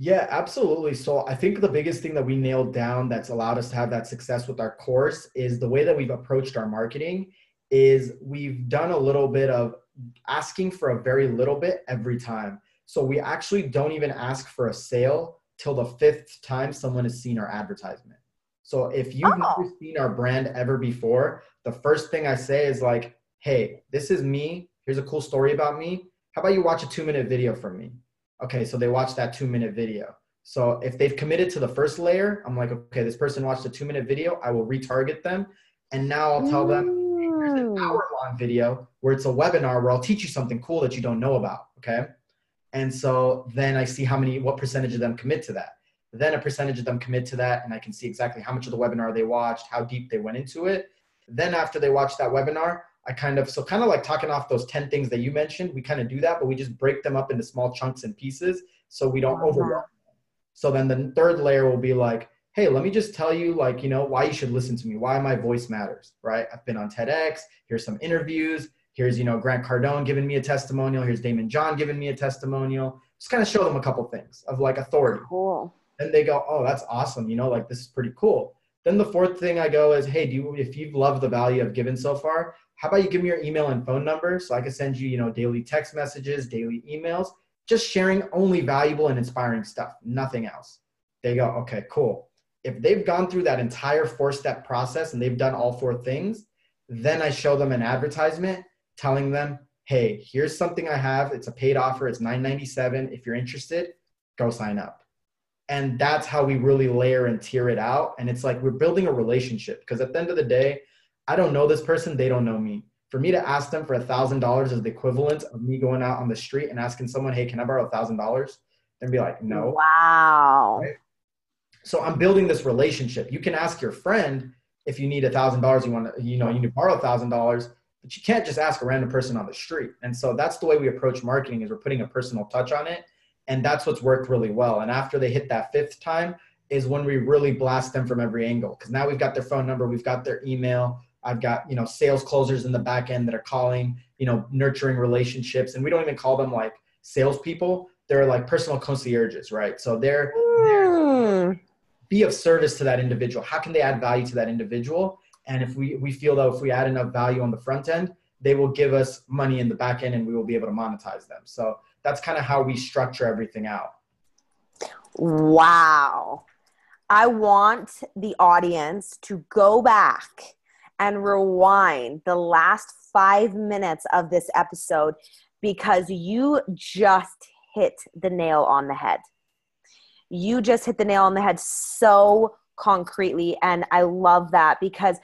Yeah, absolutely. So I think the biggest thing that we nailed down that's allowed us to have that success with our course is the way that we've approached our marketing is we've done a little bit of asking for a very little bit every time. So we actually don't even ask for a sale till the fifth time someone has seen our advertisement. So if you've oh. never seen our brand ever before, the first thing I say is like, hey, this is me. Here's a cool story about me. How about you watch a two minute video from me? Okay, so they watched that two minute video. So if they've committed to the first layer, I'm like, okay, this person watched a two minute video. I will retarget them. And now I'll tell them, here's an hour long video where it's a webinar where I'll teach you something cool that you don't know about. Okay. And so then I see how many, what percentage of them commit to that. Then a percentage of them commit to that. And I can see exactly how much of the webinar they watched, how deep they went into it. Then after they watch that webinar, I kind of so kind of like talking off those 10 things that you mentioned, we kind of do that, but we just break them up into small chunks and pieces so we don't uh-huh. overwhelm them. So then the third layer will be like, hey, let me just tell you like, you know, why you should listen to me, why my voice matters, right? I've been on TEDx, here's some interviews, here's, you know, Grant Cardone giving me a testimonial, here's Daymond John giving me a testimonial. Just kind of show them a couple things of like authority. Cool. And they go, oh, that's awesome, you know, like this is pretty cool Then the fourth thing I go is, hey, do you, if you've loved the value I've given so far, how about you give me your email and phone number so I can send you, you know, daily text messages, daily emails, just sharing only valuable and inspiring stuff, nothing else. They go, okay, cool. If they've gone through that entire four step process and they've done all four things, then I show them an advertisement telling them, hey, here's something I have. It's a paid offer. It's $9.97. If you're interested, go sign up. And that's how we really layer and tier it out. And it's like we're building a relationship because at the end of the day, I don't know this person, they don't know me. For me to ask them for a thousand dollars is the equivalent of me going out on the street and asking someone, "Hey, can I borrow a thousand dollars?" And be like, "No." Wow. Right? So I'm building this relationship. You can ask your friend if you need a thousand dollars, you want to, you know, you need to borrow a thousand dollars, but you can't just ask a random person on the street. And so that's the way we approach marketing is we're putting a personal touch on it. And that's what's worked really well. And after they hit that fifth time is when we really blast them from every angle. Cause now we've got their phone number, we've got their email, I've got, you know, sales closers in the back end that are calling, you know, nurturing relationships. And we don't even call them like salespeople. They're like personal concierges, right? So they're, they're hmm. be of service to that individual. How can they add value to that individual? And if we, we feel that if we add enough value on the front end, they will give us money in the back end and we will be able to monetize them. So that's kind of how we structure everything out. Wow. I want the audience to go back and rewind the last five minutes of this episode because you just hit the nail on the head. You just hit the nail on the head so concretely. And I love that because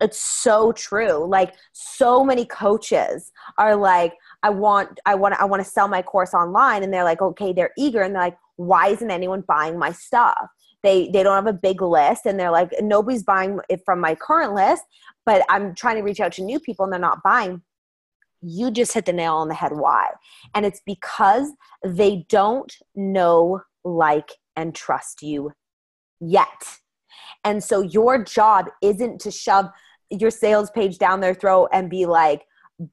it's so true. Like so many coaches are like, I want, I want, I want to sell my course online. And they're like, okay, they're eager. And they're like, why isn't anyone buying my stuff? They they don't have a big list and they're like nobody's buying it from my current list but i'm trying to reach out to new people and they're not buying. You just hit the nail on the head. Why? And it's because they don't know like and trust you yet. And so your job isn't to shove your sales page down their throat and be like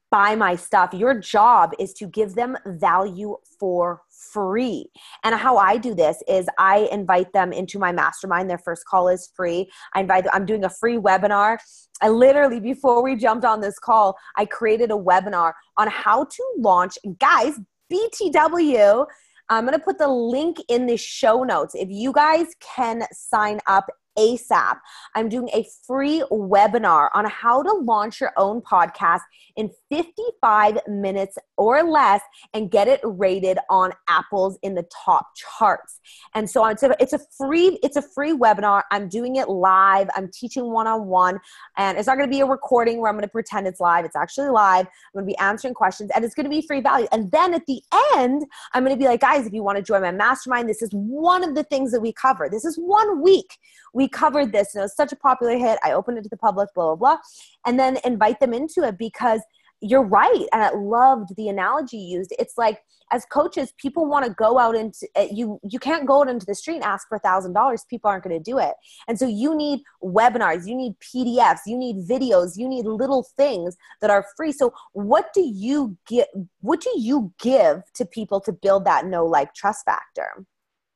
buy my stuff. Your job is to give them value for free. And how I do this is I invite them into my mastermind. Their first call is free. I invite I'm doing a free webinar. I literally before we jumped on this call, I created a webinar on how to launch guys BTW I'm going to put the link in the show notes. If you guys can sign up ASAP. I'm doing a free webinar on how to launch your own podcast in 55 minutes or less and get it rated on Apple's in the top charts. And so it's a, it's a free it's a free webinar. I'm doing it live. I'm teaching one-on-one and it's not going to be a recording where I'm going to pretend it's live. It's actually live. I'm going to be answering questions and it's going to be free value. And then at the end, I'm going to be like, guys, if you want to join my mastermind, this is one of the things that we cover. This is one week. We covered this and it was such a popular hit. I opened it to the public, blah, blah, blah. And then invite them into it because – you're right and i loved the analogy used it's like as coaches people want to go out into uh, you you can't go out into the street and ask for a thousand dollars people aren't going to do it and so you need webinars you need pdfs you need videos you need little things that are free so what do you get what do you give to people to build that no like trust factor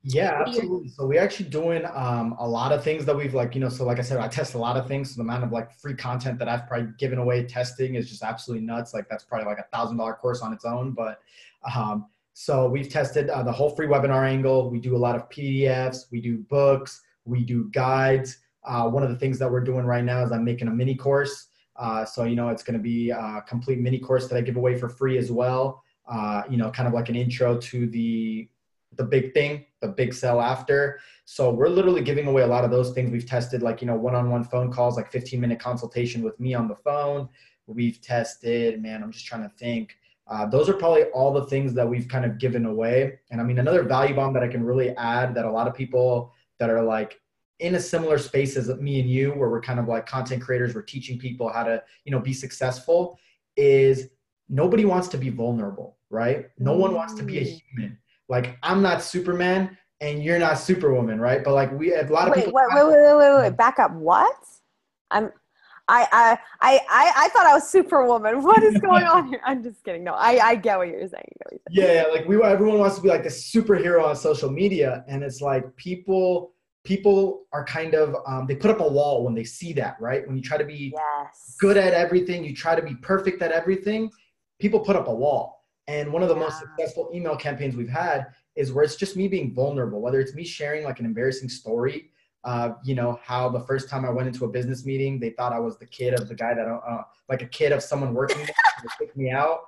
yeah, absolutely. So we're actually doing um, a lot of things that we've like, you know, so like I said, I test a lot of things. So the amount of like free content that I've probably given away testing is just absolutely nuts. Like that's probably like a thousand dollar course on its own. But um, so we've tested uh, the whole free webinar angle. We do a lot of PDFs, we do books, we do guides. Uh, one of the things that we're doing right now is I'm making a mini course. Uh, so, you know, it's going to be a complete mini course that I give away for free as well. Uh, you know, kind of like an intro to the the big thing, the big sell after. So we're literally giving away a lot of those things. We've tested like, you know, one-on-one phone calls, like 15 minute consultation with me on the phone. We've tested, man, I'm just trying to think. Uh, those are probably all the things that we've kind of given away. And I mean, another value bomb that I can really add that a lot of people that are like in a similar space as me and you, where we're kind of like content creators, we're teaching people how to, you know, be successful is nobody wants to be vulnerable, right? No one wants to be a mm. human like I'm not Superman and you're not Superwoman, right? But like we have a lot of wait, people. Wait, wait, wait, wait, wait, wait, back up. What? I'm. I, I, I, I I thought I was Superwoman. What is going on here? I'm just kidding. No, I, I get what you're saying. What you're saying. Yeah, like we, everyone wants to be like the superhero on social media, and it's like people, people are kind of um, they put up a wall when they see that right when you try to be yes. good at everything you try to be perfect at everything people put up a wall and one of the most successful email campaigns we've had is where it's just me being vulnerable whether it's me sharing like an embarrassing story uh, you know how the first time i went into a business meeting they thought i was the kid of the guy that uh, like a kid of someone working there pick me out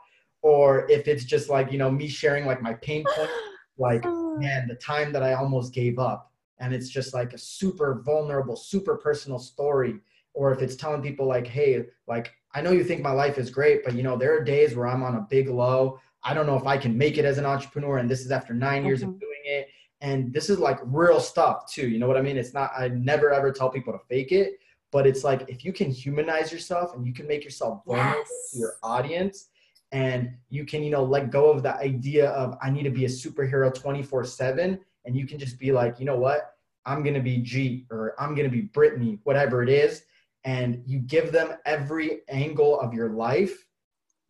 or if it's just like you know me sharing like my pain point like man the time that i almost gave up. And it's just like a super vulnerable, super personal story. Or if it's telling people like, hey, like I know you think my life is great, but you know, there are days where I'm on a big low. I don't know if I can make it as an entrepreneur. And this is after 9 years mm-hmm. of doing it. And this is like real stuff too. You know what I mean? It's not, I never ever tell people to fake it, but it's like if you can humanize yourself and you can make yourself vulnerable yes. to your audience and you can, you know, let go of the idea of I need to be a superhero 24 7 and you can just be like, you know what? I'm going to be Jeet or I'm going to be Brittany, whatever it is. And you give them every angle of your life.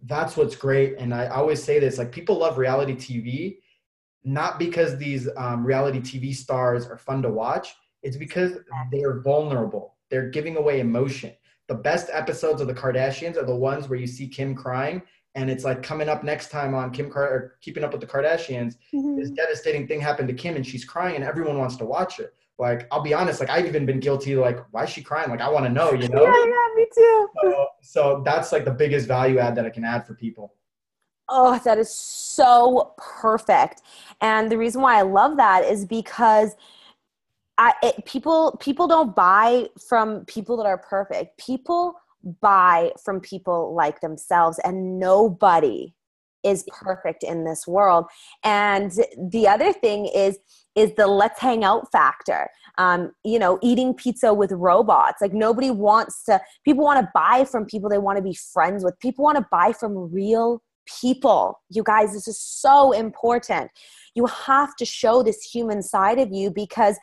That's what's great. And I always say this like, people love reality TV, not because these um, reality TV stars are fun to watch, it's because they're vulnerable. They're giving away emotion. The best episodes of the Kardashians are the ones where you see Kim crying and it's like coming up next time on Kim Car- or Keeping Up with the Kardashians. Mm-hmm. This devastating thing happened to Kim, and she's crying, and everyone wants to watch it like I'll be honest, like I've even been guilty. Like, why is she crying? Like I want to know, you know? yeah, yeah, me too. So, so that's like the biggest value add that I can add for people. Oh, that is so perfect. And the reason why I love that is because I it, people people don't buy from people that are perfect. People buy from people like themselves and nobody is perfect in this world. And the other thing is is the let's hang out factor. Um, you know, eating pizza with robots. Like nobody wants to, people want to buy from people they want to be friends with. People want to buy from real people. You guys, this is so important. You have to show this human side of you because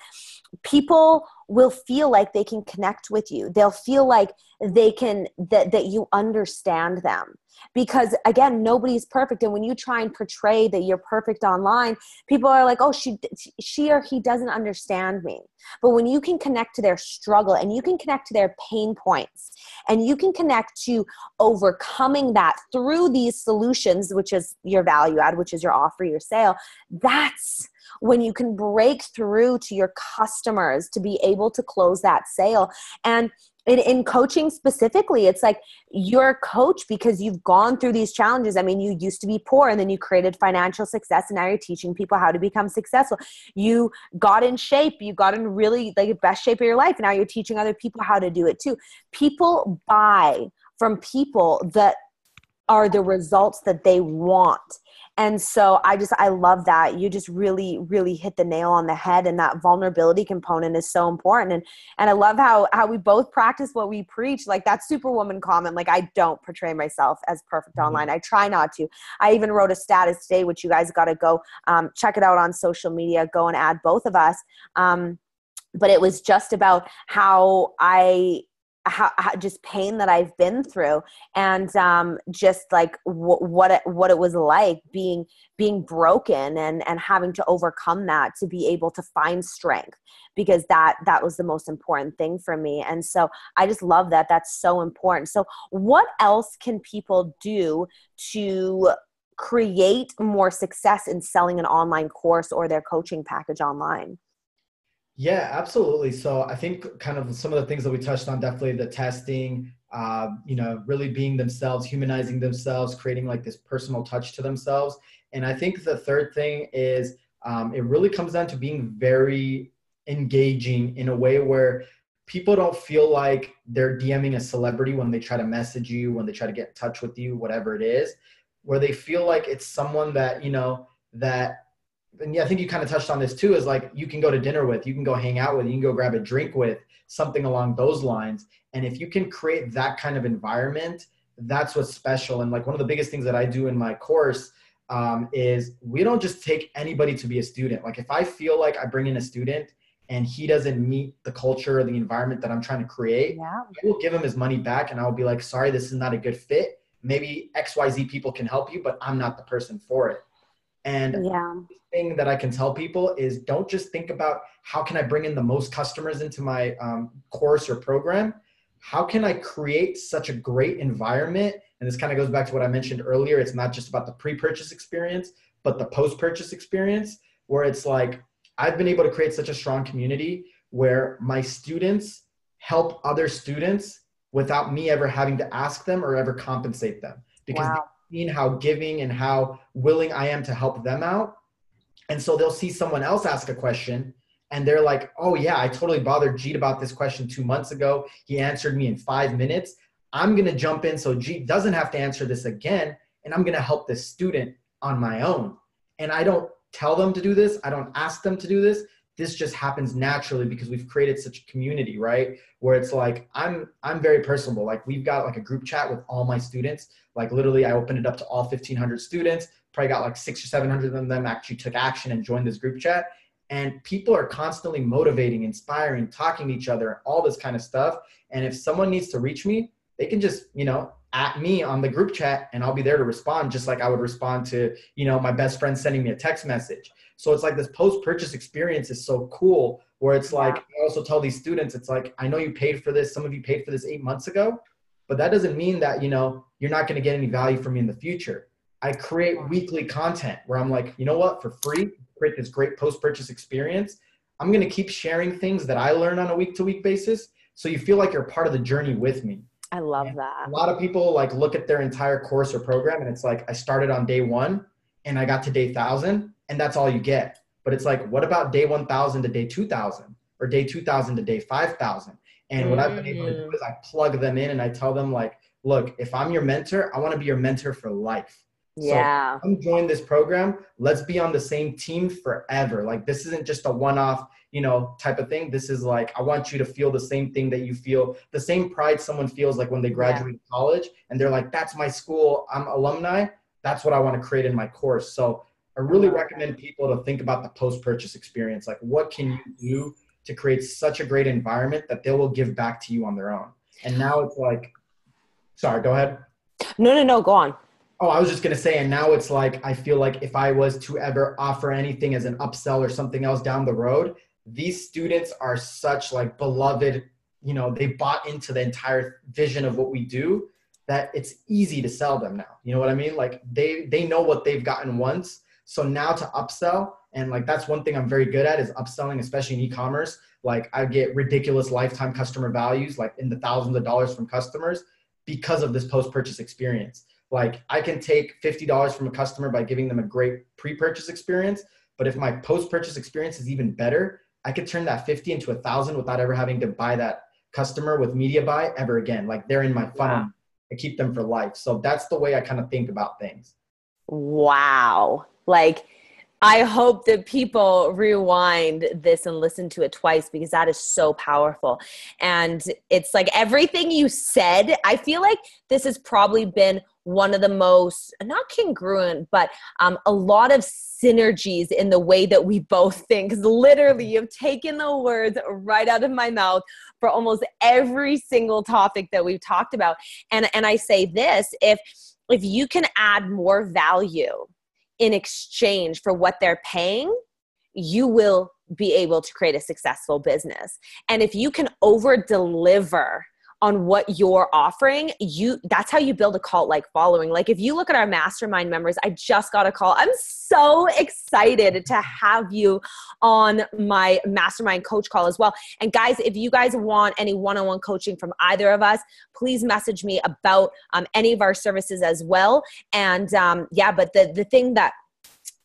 people will feel like they can connect with you. They'll feel like they can, that, that you understand them. Because again nobody's perfect. And when you try and portray that you're perfect online people are like oh she she or he doesn't understand me. But when you can connect to their struggle and you can connect to their pain points and you can connect to overcoming that through these solutions which is your value add which is your offer your sale that's when you can break through to your customers to be able to close that sale. And in, in coaching specifically it's like you're a coach because you've gone through these challenges. I mean you used to be poor and then you created financial success and now you're teaching people how to become successful. You got in shape you got in really like the best shape of your life now you're teaching other people how to do it too. People buy from people that are the results that they want and so i just i love that. You just really really hit the nail on the head and that vulnerability component is so important. And and i love how how we both practice what we preach. Like that superwoman comment. Like i don't portray myself as perfect mm-hmm. online. I try not to. I even wrote a status today which you guys got to go um, check it out on social media. Go and add both of us. Um, but it was just about how i how, how, just pain that I've been through, and um, just like what it, what it was like being being broken and and having to overcome that to be able to find strength because that that was the most important thing for me. And so I just love that. That's so important. So what else can people do to create more success in selling an online course or their coaching package online? Yeah, absolutely. So I think kind of some of the things that we touched on, definitely the testing, uh, you know, really being themselves, humanizing themselves, creating like this personal touch to themselves. And I think the third thing is um, it really comes down to being very engaging in a way where people don't feel like they're DMing a celebrity when they try to message you, when they try to get in touch with you, whatever it is, where they feel like it's someone that, you know, that and yeah, I think you kind of touched on this too, is like you can go to dinner with, you can go hang out with, you can go grab a drink with, something along those lines. And if you can create that kind of environment, that's what's special. And like one of the biggest things that I do in my course um, is we don't just take anybody to be a student. Like if I feel like I bring in a student and he doesn't meet the culture or the environment that I'm trying to create, yeah. I will give him his money back and I'll be like, sorry, this is not a good fit. Maybe XYZ people can help you, but I'm not the person for it. And yeah. thing that I can tell people is don't just think about how can I bring in the most customers into my um, course or program. How can I create such a great environment? And this kind of goes back to what I mentioned earlier. It's not just about the pre-purchase experience, but the post-purchase experience, where it's like I've been able to create such a strong community where my students help other students without me ever having to ask them or ever compensate them because wow. Seen how giving and how willing I am to help them out. And so they'll see someone else ask a question and they're like, oh, yeah, I totally bothered Jeet about this question two months ago. He answered me in five minutes. I'm going to jump in so Jeet doesn't have to answer this again. And I'm going to help this student on my own. And I don't tell them to do this, I don't ask them to do this this just happens naturally because we've created such a community right? Where it's like i'm i'm very personable. Like we've got like a group chat with all my students. Like literally i opened it up to all 1500 students probably got like six or 700 of them actually took action and joined this group chat. And people are constantly motivating inspiring talking to each other all this kind of stuff. And if someone needs to reach me they can just you know at me on the group chat and I'll be there to respond just like I would respond to, you know, my best friend sending me a text message. So it's like this post purchase experience is so cool where it's like I also tell these students it's like I know you paid for this, some of you paid for this 8 months ago, but that doesn't mean that, you know, you're not going to get any value from me in the future. I create weekly content where I'm like, you know what, for free, create this great post purchase experience. I'm going to keep sharing things that I learn on a week to week basis so you feel like you're part of the journey with me. I love and that. A lot of people like look at their entire course or program and it's like I started on day 1 and I got to day 1000 and that's all you get. But it's like what about day 1000 to day 2000 or day 2000 to day 5000? And mm. what I've been able to do is I plug them in and I tell them like, look, if I'm your mentor, I want to be your mentor for life. Yeah. So come join this program. Let's be on the same team forever. Like this isn't just a one-off, you know, type of thing. This is like I want you to feel the same thing that you feel, the same pride someone feels like when they graduate yeah. college and they're like, that's my school, I'm alumni. That's what I want to create in my course. So I really uh-huh. recommend people to think about the post-purchase experience. Like what can you do to create such a great environment that they will give back to you on their own? And now it's like, sorry, go ahead. No, no, no, go on. Oh, I was just gonna say, and now it's like I feel like if I was to ever offer anything as an upsell or something else down the road, these students are such like beloved, you know, they bought into the entire vision of what we do that it's easy to sell them now. You know what I mean? Like they they know what they've gotten once. So now to upsell, and like that's one thing I'm very good at is upselling, especially in e-commerce. Like I get ridiculous lifetime customer values, like in the thousands of dollars from customers because of this post-purchase experience. Like I can take $50 from a customer by giving them a great pre-purchase experience, but if my post-purchase experience is even better, I could turn that 50 into a thousand without ever having to buy that customer with media buy ever again. Like they're in my funnel. Wow. I keep them for life. So that's the way I kind of think about things. Wow. Like I hope that people rewind this and listen to it twice because that is so powerful. And it's like everything you said, I feel like this has probably been one of the most not congruent but um, a lot of synergies in the way that we both think. Because literally you've taken the words right out of my mouth for almost every single topic that we've talked about. And and i say this if if you can add more value in exchange for what they're paying you will be able to create a successful business. And if you can over deliver on what you're offering, you that's how you build a cult like following. Like if you look at our mastermind members, I just got a call. I'm so excited to have you on my mastermind coach call as well. And guys, if you guys want any one-on-one coaching from either of us, please message me about um, any of our services as well. And um, yeah, but the the thing that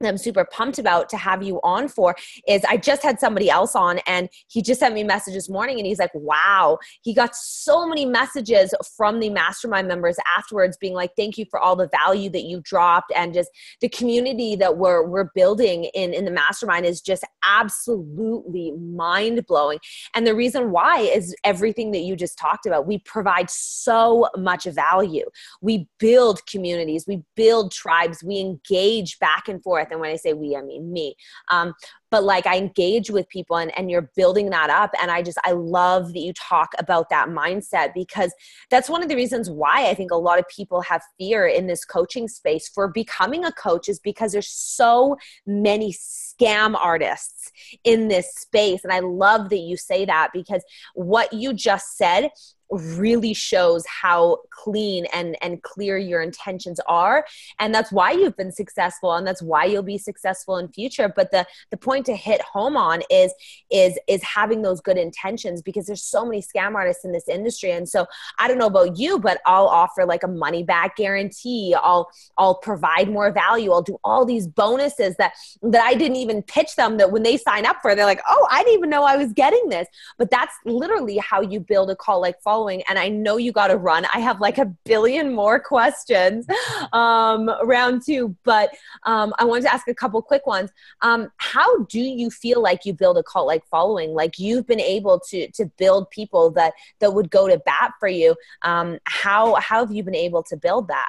I'm super pumped about to have you on for is I just had somebody else on and he just sent me a message this morning and he's like, wow, he got so many messages from the mastermind members afterwards being like, thank you for all the value that you dropped and just the community that we're, we're building in, in the mastermind is just absolutely mind blowing. And the reason why is everything that you just talked about. We provide so much value. We build communities, we build tribes, we engage back and forth forth. And when I say we, I mean me. Um, but like I engage with people and, and you're building that up. And I just, I love that you talk about that mindset because that's one of the reasons why I think a lot of people have fear in this coaching space for becoming a coach is because there's so many scam artists in this space. And I love that you say that because what you just said really shows how clean and and clear your intentions are. And that's why you've been successful and that's why you'll be successful in future. But the the point to hit home on is is is having those good intentions because there's so many scam artists in this industry. And so i don't know about you but i'll offer like a money back guarantee. I'll i'll provide more value. I'll do all these bonuses that that i didn't even pitch them that when they sign up for they're like oh i didn't even know i was getting this. But that's literally how you build a call like following and i know you got to run. I have like a billion more questions um, round two but um, i wanted to ask a couple quick ones. Um, how do you feel like you build a cult like following? Like you've been able to to build people that that would go to bat for you. Um, how how have you been able to build that?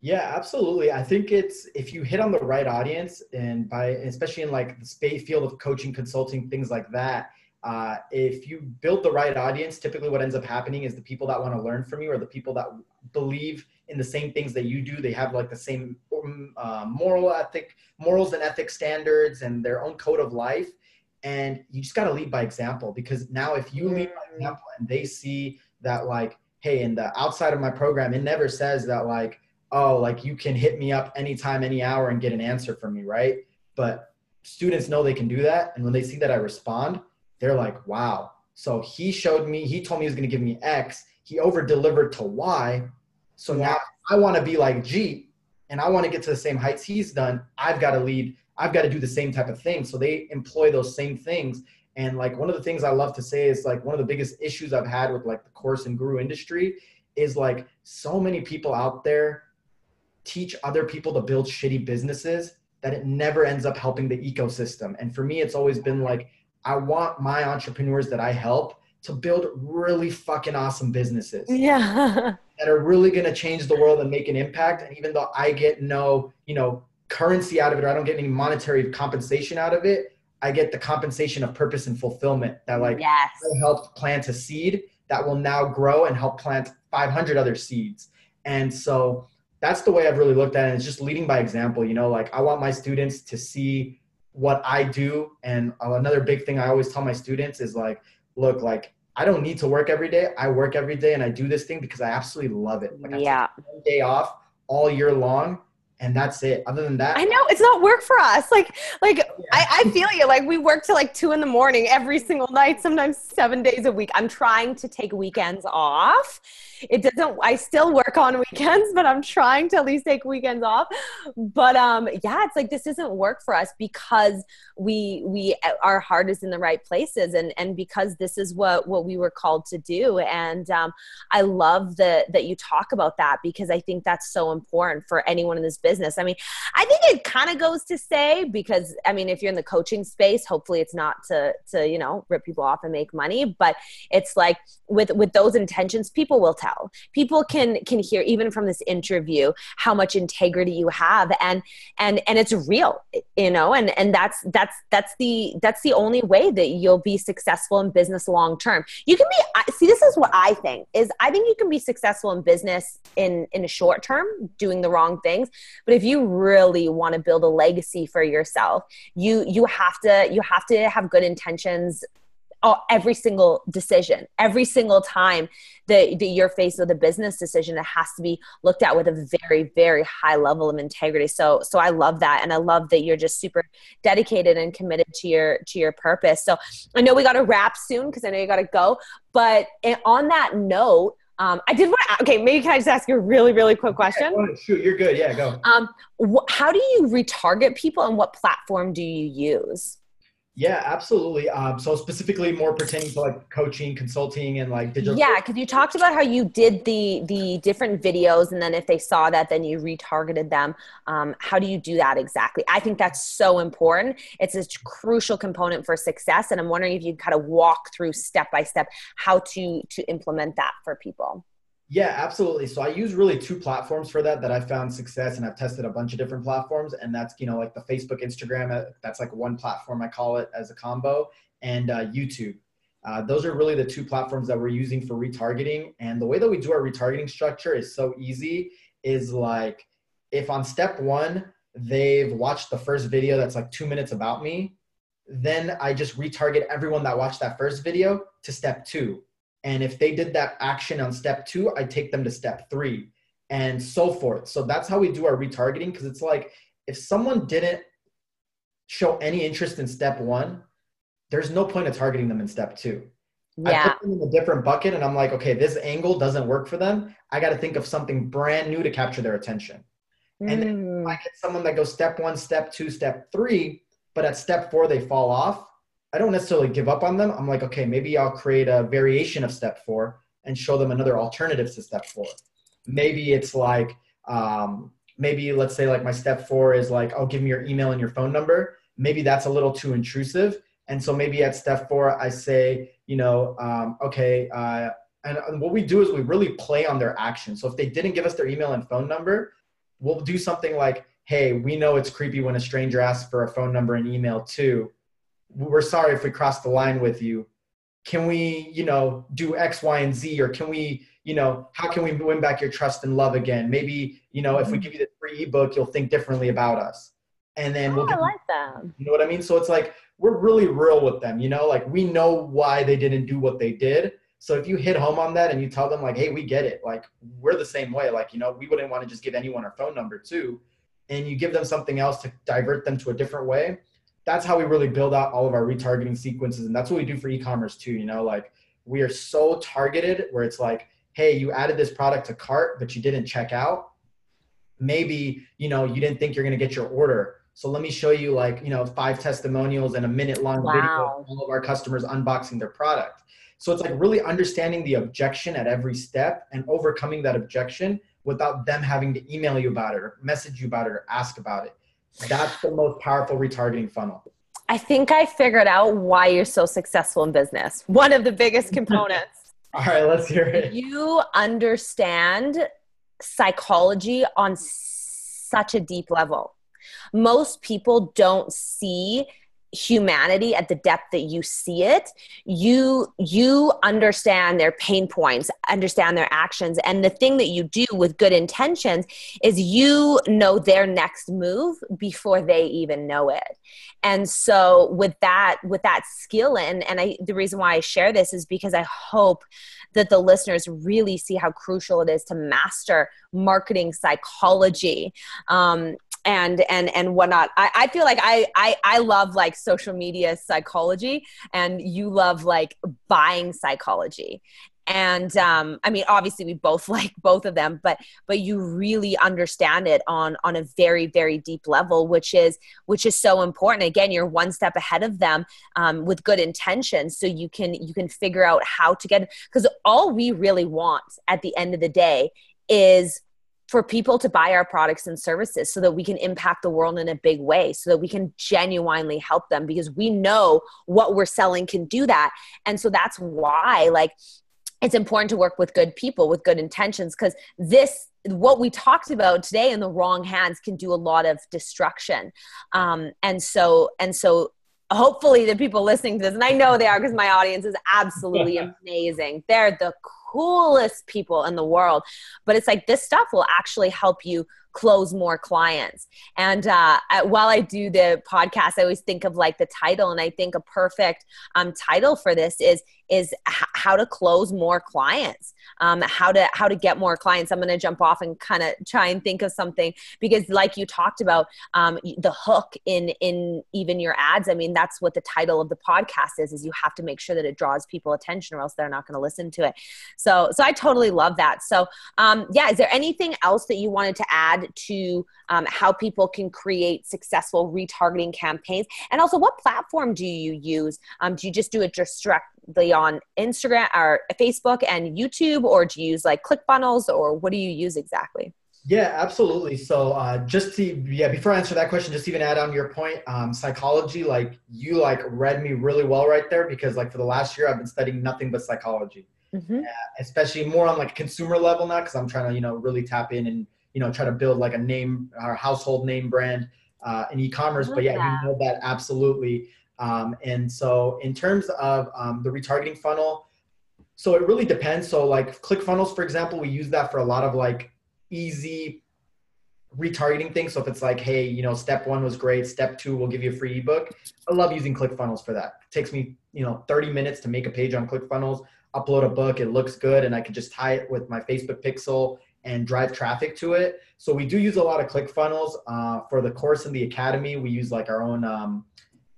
Yeah, absolutely. I think it's if you hit on the right audience and by especially in like the space field of coaching, consulting, things like that, uh, if you build the right audience, typically what ends up happening is the people that want to learn from you are the people that believe in the same things that you do. They have like the same um, uh, moral ethic, morals and ethic standards, and their own code of life. And you just got to lead by example because now if you lead by example and they see that like, hey, in the outside of my program, it never says that like, oh, like you can hit me up anytime, any hour and get an answer from me, right? But students know they can do that, and when they see that I respond they're like, wow. So he showed me, he told me he was going to give me X. He over delivered to Y. So now I want to be like Jeet and I want to get to the same heights he's done. I've got to lead, I've got to do the same type of thing. So they employ those same things. And like one of the things I love to say is like one of the biggest issues I've had with like the course and guru industry is like so many people out there teach other people to build shitty businesses that it never ends up helping the ecosystem. And for me, it's always been like, I want my entrepreneurs that I help to build really fucking awesome businesses. Yeah. that are really going to change the world and make an impact. And even though I get no, you know, currency out of it or I don't get any monetary compensation out of it, I get the compensation of purpose and fulfillment that like yes. I helped plant a seed that will now grow and help plant 500 other seeds. And so that's the way I've really looked at it. It's just leading by example, you know, like I want my students to see what I do. And another big thing I always tell my students is like, look, like I don't need to work every day. I work every day and I do this thing because I absolutely love it. Like I yeah. day off all year long and that's it. Other than that, I know it's not work for us. Like, like yeah. I, I feel you. Like we work till like two in the morning every single night, sometimes seven days a week. I'm trying to take weekends off. It doesn't. I still work on weekends, but I'm trying to at least take weekends off. But um, yeah, it's like this doesn't work for us because we we our heart is in the right places, and and because this is what what we were called to do. And um, I love that that you talk about that because I think that's so important for anyone in this business business. I mean, I think it kind of goes to say because I mean, if you're in the coaching space, hopefully it's not to to you know rip people off and make money, but it's like with with those intentions, people will tell. People can can hear even from this interview how much integrity you have, and and and it's real, you know, and and that's that's that's the that's the only way that you'll be successful in business long term. You can be see, this is what I think is I think you can be successful in business in in a short term doing the wrong things but if you really want to build a legacy for yourself you you have to you have to have good intentions every single decision every single time that, that you're faced with a business decision it has to be looked at with a very very high level of integrity. So so i love that and i love that you're just super dedicated and committed to your to your purpose. So i know we got to wrap soon because i know you got to go but eh, on that note um, I did want to, okay, maybe can I just ask you a really, really quick question? Yeah, shoot, you're good. Yeah, go. Um, wh- how do you retarget people and what platform do you use? Yeah, absolutely. Um, so specifically more pertaining to like coaching, consulting, and like digital. Yeah, because you talked about how you did the the different videos, and then if they saw that, then you retargeted them. Um, how do you do that exactly? I think that's so important. It's a crucial component for success, and I'm wondering if you can kind of walk through step by step how to to implement that for people. Yeah, absolutely. So I use really two platforms for that that I found success and I've tested a bunch of different platforms and that's, you know, like the Facebook, Instagram, uh, that's like one platform I call it as a combo and uh, YouTube. Uh, those are really the two platforms that we're using for retargeting. And the way that we do our retargeting structure is so easy is like if on step one, they've watched the first video that's like two minutes about me, then I just retarget everyone that watched that first video to step two and if they did that action on step two, I take them to step three and so forth. So that's how we do our retargeting because it's like if someone didn't show any interest in step one, there's no point of targeting them in step two. Yeah. I put them in a different bucket and I'm like, okay, this angle doesn't work for them. I got to think of something brand new to capture their attention. Mm. And then. I get someone that goes step one, step two, step three, but at step four, they fall off I don't necessarily give up on them. I'm like, okay, maybe I'll create a variation of step four and show them another alternative to step four. Maybe it's like, um, maybe let's say like my step four is like, oh, give me your email and your phone number. Maybe that's a little too intrusive. And so maybe at step four, I say, you know, um, okay, uh, and what we do is we really play on their action. So if they didn't give us their email and phone number, we'll do something like, hey, we know it's creepy when a stranger asks for a phone number and email too we're sorry if we crossed the line with you. Can we, you know, do X, Y, and Z, or can we, you know, how can we win back your trust and love again? Maybe, you know, if we mm-hmm. give you the free ebook, you'll think differently about us. And then we'll. Oh, I like that. You know what I mean? So it's like we're really real with them. You know, like we know why they didn't do what they did. So if you hit home on that and you tell them like, hey, we get it. Like we're the same way. Like you know, we wouldn't want to just give anyone our phone number too, and you give them something else to divert them to a different way that's how we really build out all of our retargeting sequences and that's what we do for e-commerce too you know like we are so targeted where it's like hey you added this product to cart but you didn't check out. Maybe you know you didn't think you're going to get your order. So let me show you like you know five testimonials and a minute long wow. video of all of our customers unboxing their product. So it's like really understanding the objection at every step and overcoming that objection without them having to email you about it or message you about it or ask about it that's the most powerful retargeting funnel. I think I figured out why you're so successful in business. One of the biggest components. All right, let's hear it. You understand psychology on such a deep level. Most people don't see humanity at the depth that you see it you you understand their pain points understand their actions. And the thing that you do with good intentions is you know their next move before they even know it. And so with that with that skill and and i the reason why i share this is because i hope that the listeners really see how crucial it is to master marketing psychology. Um, and and and whatnot. I, I feel like I, I I love like social media psychology, and you love like buying psychology and um, i mean obviously we both like both of them but but you really understand it on on a very very deep level which is which is so important again you're one step ahead of them um, with good intentions so you can you can figure out how to get because all we really want at the end of the day is for people to buy our products and services so that we can impact the world in a big way so that we can genuinely help them because we know what we're selling can do that. And so that's why like it's important to work with good people with good intentions because this what we talked about today in the wrong hands can do a lot of destruction. Um, and so and so hopefully the people listening to this and i know they are because my audience is absolutely amazing. They're the coolest people in the world. But it's like this stuff will actually help you close more clients. And uh, while I do the podcast, I always think of like the title, and I think a perfect um, title for this is is how to close more clients, um, how to how to get more clients. I'm going to jump off and kind of try and think of something because, like you talked about, um, the hook in in even your ads. I mean, that's what the title of the podcast is: is you have to make sure that it draws people attention, or else they're not going to listen to it. So, so I totally love that. So, um, yeah, is there anything else that you wanted to add to um, how people can create successful retargeting campaigns? And also, what platform do you use? Um, do you just do it directly on Instagram or Facebook and YouTube, or do you use like ClickFunnels, or what do you use exactly? Yeah, absolutely. So uh, just to yeah, before I answer that question, just even add on your point, um, psychology. Like you like read me really well right there because like for the last year I've been studying nothing but psychology. mm-hmm. uh, especially more on like consumer level now because I'm trying to you know really tap in and you know try to build like a name our household name brand uh, in e-commerce. But yeah, that. you know that absolutely. Um, and so in terms of um, the retargeting funnel, so it really depends. So like ClickFunnels, for example, we use that for a lot of like easy retargeting things. So if it's like, hey, you know, step one was great, step two will give you a free ebook. I love using ClickFunnels for that. It takes me, you know, 30 minutes to make a page on ClickFunnels, upload a book, it looks good, and I can just tie it with my Facebook pixel and drive traffic to it. So we do use a lot of ClickFunnels. Uh, for the course in the academy, we use like our own, um,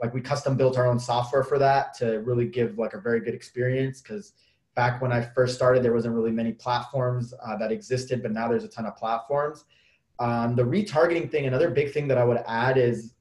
like we custom built our own software for that to really give like a very good experience because back when I first started, there wasn't really many platforms uh, that existed, but now there's a ton of platforms. Um, the retargeting thing, another big thing that I would add is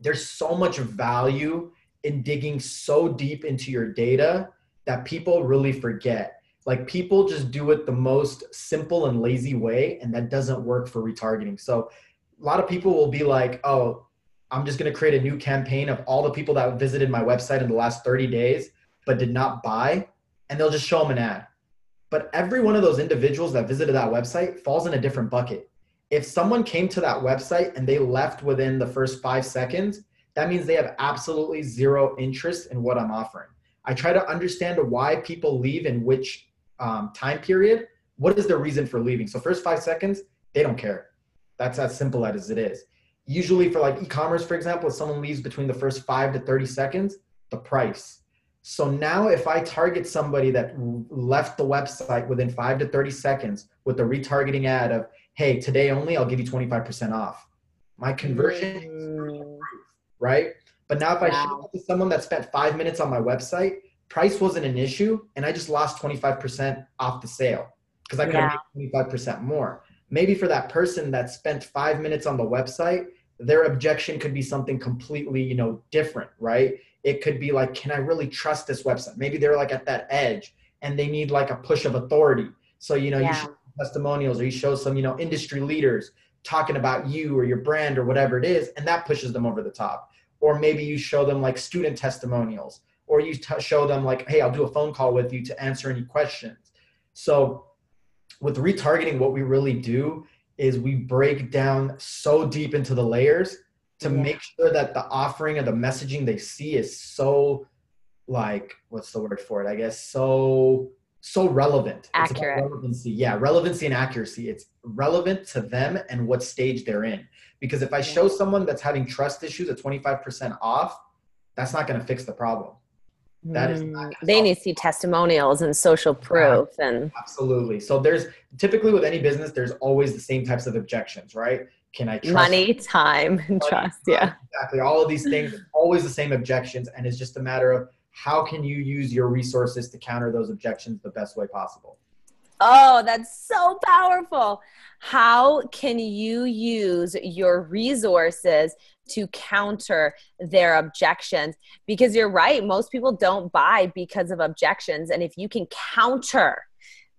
there's so much value in digging so deep into your data that people really forget. Like people just do it the most simple and lazy way, and that doesn't work for retargeting. So a lot of people will be like, oh, I'm just going to create a new campaign of all the people that visited my website in the last 30 days but did not buy, and they'll just show them an ad. But every one of those individuals that visited that website falls in a different bucket if someone came to that website and they left within the first five seconds, that means they have absolutely zero interest in what I'm offering. I try to understand why people leave in which um, time period. What is the reason for leaving? So, first five seconds, they don't care. That's as simple as it is. Usually, for like e commerce, for example, if someone leaves between the first five to 30 seconds, the price. So now, if I target somebody that left the website within five to 30 seconds with a retargeting ad of, hey, today only, I'll give you 25% off. My conversion mm. right? But now if I show it to someone that spent five minutes on my website, price wasn't an issue, and I just lost 25% off the sale because I could have made 25% more. Maybe for that person that spent five minutes on the website, their objection could be something completely, you know, different, right? It could be like, can I really trust this website? Maybe they're like at that edge and they need like a push of authority. So, you know, yeah. you should testimonials or you show some, you know, industry leaders talking about you or your brand or whatever it is, and that pushes them over the top. Or maybe you show them like student testimonials, or you t- show them like, hey, I'll do a phone call with you to answer any questions. So with retargeting, what we really do is we break down so deep into the layers to yeah. make sure that the offering and the messaging they see is so like what's the word for it? I guess so so relevant. Accurate. relevancy. Yeah, relevancy and accuracy. It's relevant to them and what stage they're in. Because if I show someone that's having trust issues at 25% off, that's not going to fix the problem. That is not mm, they need to see testimonials and social proof yeah, and absolutely. So there's typically with any business, there's always the same types of objections, right? Can I trust money, time, and trust? Time, yeah. Exactly. All of these things, always the same objections. And it's just a matter of how can you use your resources to counter those objections the best way possible? Oh, that's so powerful. How can you use your resources to counter their objections? Because you're right, most people don't buy because of objections. And if you can counter,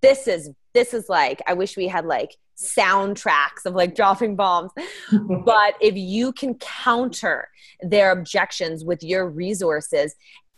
this is this is like I wish we had like soundtracks of like dropping bombs. but if you can counter their objections with your resources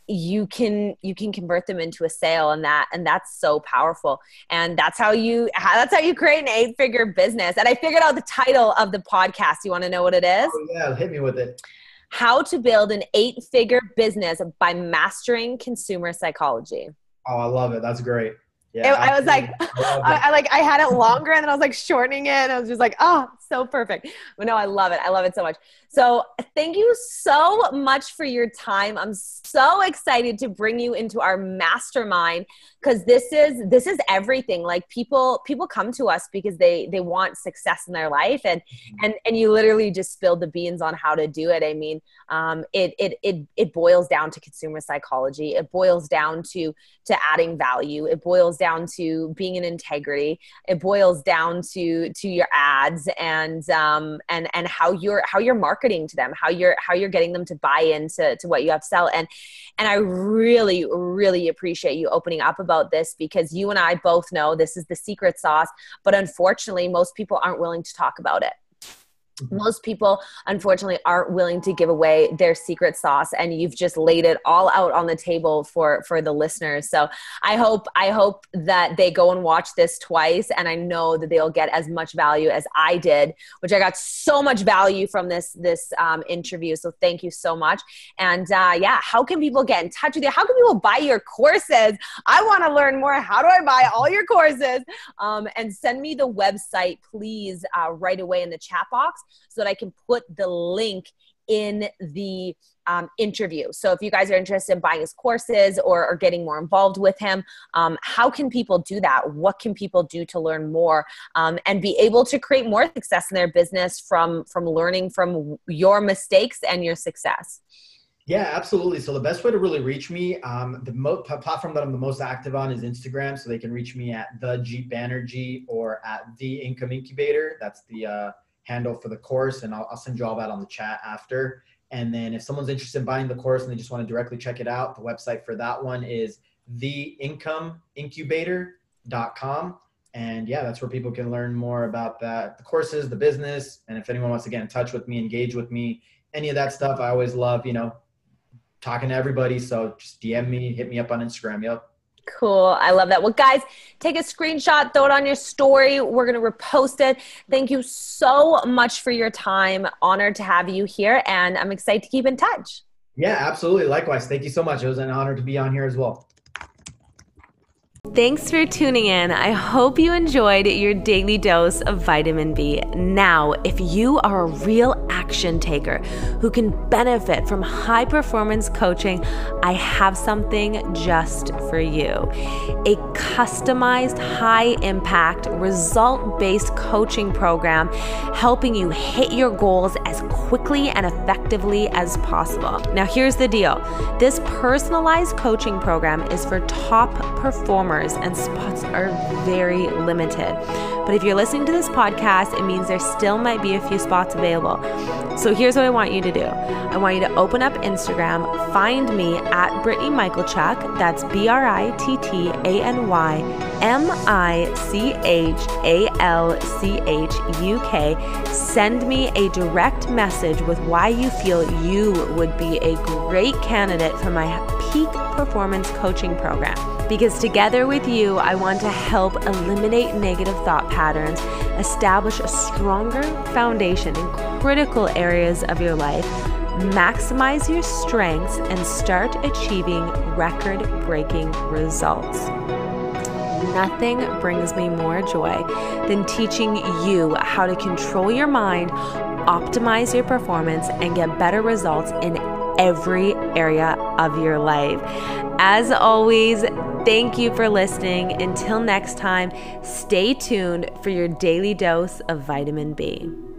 you can you can convert them into a sale and that and that's so powerful. And that's how you that's how you create an eight figure business. And i figured out the title of the podcast. You want to know what it is? Oh, yeah hit me with it. How to build an eight figure business by mastering consumer psychology. Oh i love it. That's great. Yeah, it, I was like, I, I, like I had it longer, and then I was like shortening it. And I was just like, oh, so perfect. But no, I love it. I love it so much. So thank you so much for your time. I'm so excited to bring you into our mastermind because this is this is everything. Like people people come to us because they they want success in their life, and mm-hmm. and and you literally just spilled the beans on how to do it. I mean, um, it it it it boils down to consumer psychology. It boils down to to adding value. It boils down to being in integrity. It boils down to to your ads and um, and and how you're how you're marketing to them, how you're how you're getting them to buy into to what you have to sell. And and I really really appreciate you opening up about this because you and I both know this is the secret sauce, but unfortunately most people aren't willing to talk about it. Mm-hmm. most people unfortunately aren't willing to give away their secret sauce and you've just laid it all out on the table for for the listeners. So i hope i hope that they go and watch this twice and i know that they'll get as much value as i did which i got so much value from this this um, interview. So thank you so much. And uh, yeah how can people get in touch with you? How can people buy your courses? I want to learn more. How do i buy all your courses? Um, and send me the website please uh, right away in the chat box so that I can put the link in the um, interview. So if you guys are interested in buying his courses or, getting more involved with him, um, how can people do that? What can people do to learn more um, and be able to create more success in their business from from learning from your mistakes and your success? Yeah, absolutely. So the best way to really reach me, um, the mo- platform that I'm the most active on is Instagram. So they can reach me at the Jeet Banerjee or at the Income Incubator. That's the uh, handle for the course, and I'll, I'll send you all that on the chat after. And then if someone's interested in buying the course and they just want to directly check it out, the website for that one is theincomeincubator.com. And yeah, that's where people can learn more about that, the courses, the business. And if anyone wants to get in touch with me, engage with me, any of that stuff, I always love, you know, talking to everybody. So just DM me, hit me up on Instagram. Yep. Cool. I love that. Well, guys, take a screenshot, throw it on your story. We're going to repost it. Thank you so much for your time. Honored to have you here, and I'm excited to keep in touch. Yeah, absolutely. Likewise. Thank you so much. It was an honor to be on here as well. Thanks for tuning in. I hope you enjoyed your daily dose of vitamin B. Now, if you are a real action taker who can benefit from high performance coaching, I have something just for you a customized, high impact, result based coaching program helping you hit your goals as quickly and effectively as possible. Now, here's the deal this personalized coaching program is for top performers and spots are very limited. But if you're listening to this podcast, it means there still might be a few spots available. So here's what I want you to do I want you to open up Instagram, find me at Brittany Michalchuk. That's B R I T T A N Y M I C H A L C H U K. Send me a direct message with why you feel you would be a great candidate for my peak performance coaching program. Because together with you, I want to help eliminate negative thought patterns, establish a stronger foundation in critical areas of your life, maximize your strengths, and start achieving record breaking results. Nothing brings me more joy than teaching you how to control your mind, optimize your performance, and get better results in every area of your life. As always, thank you for listening. Until next time, stay tuned for your daily dose of vitamin B.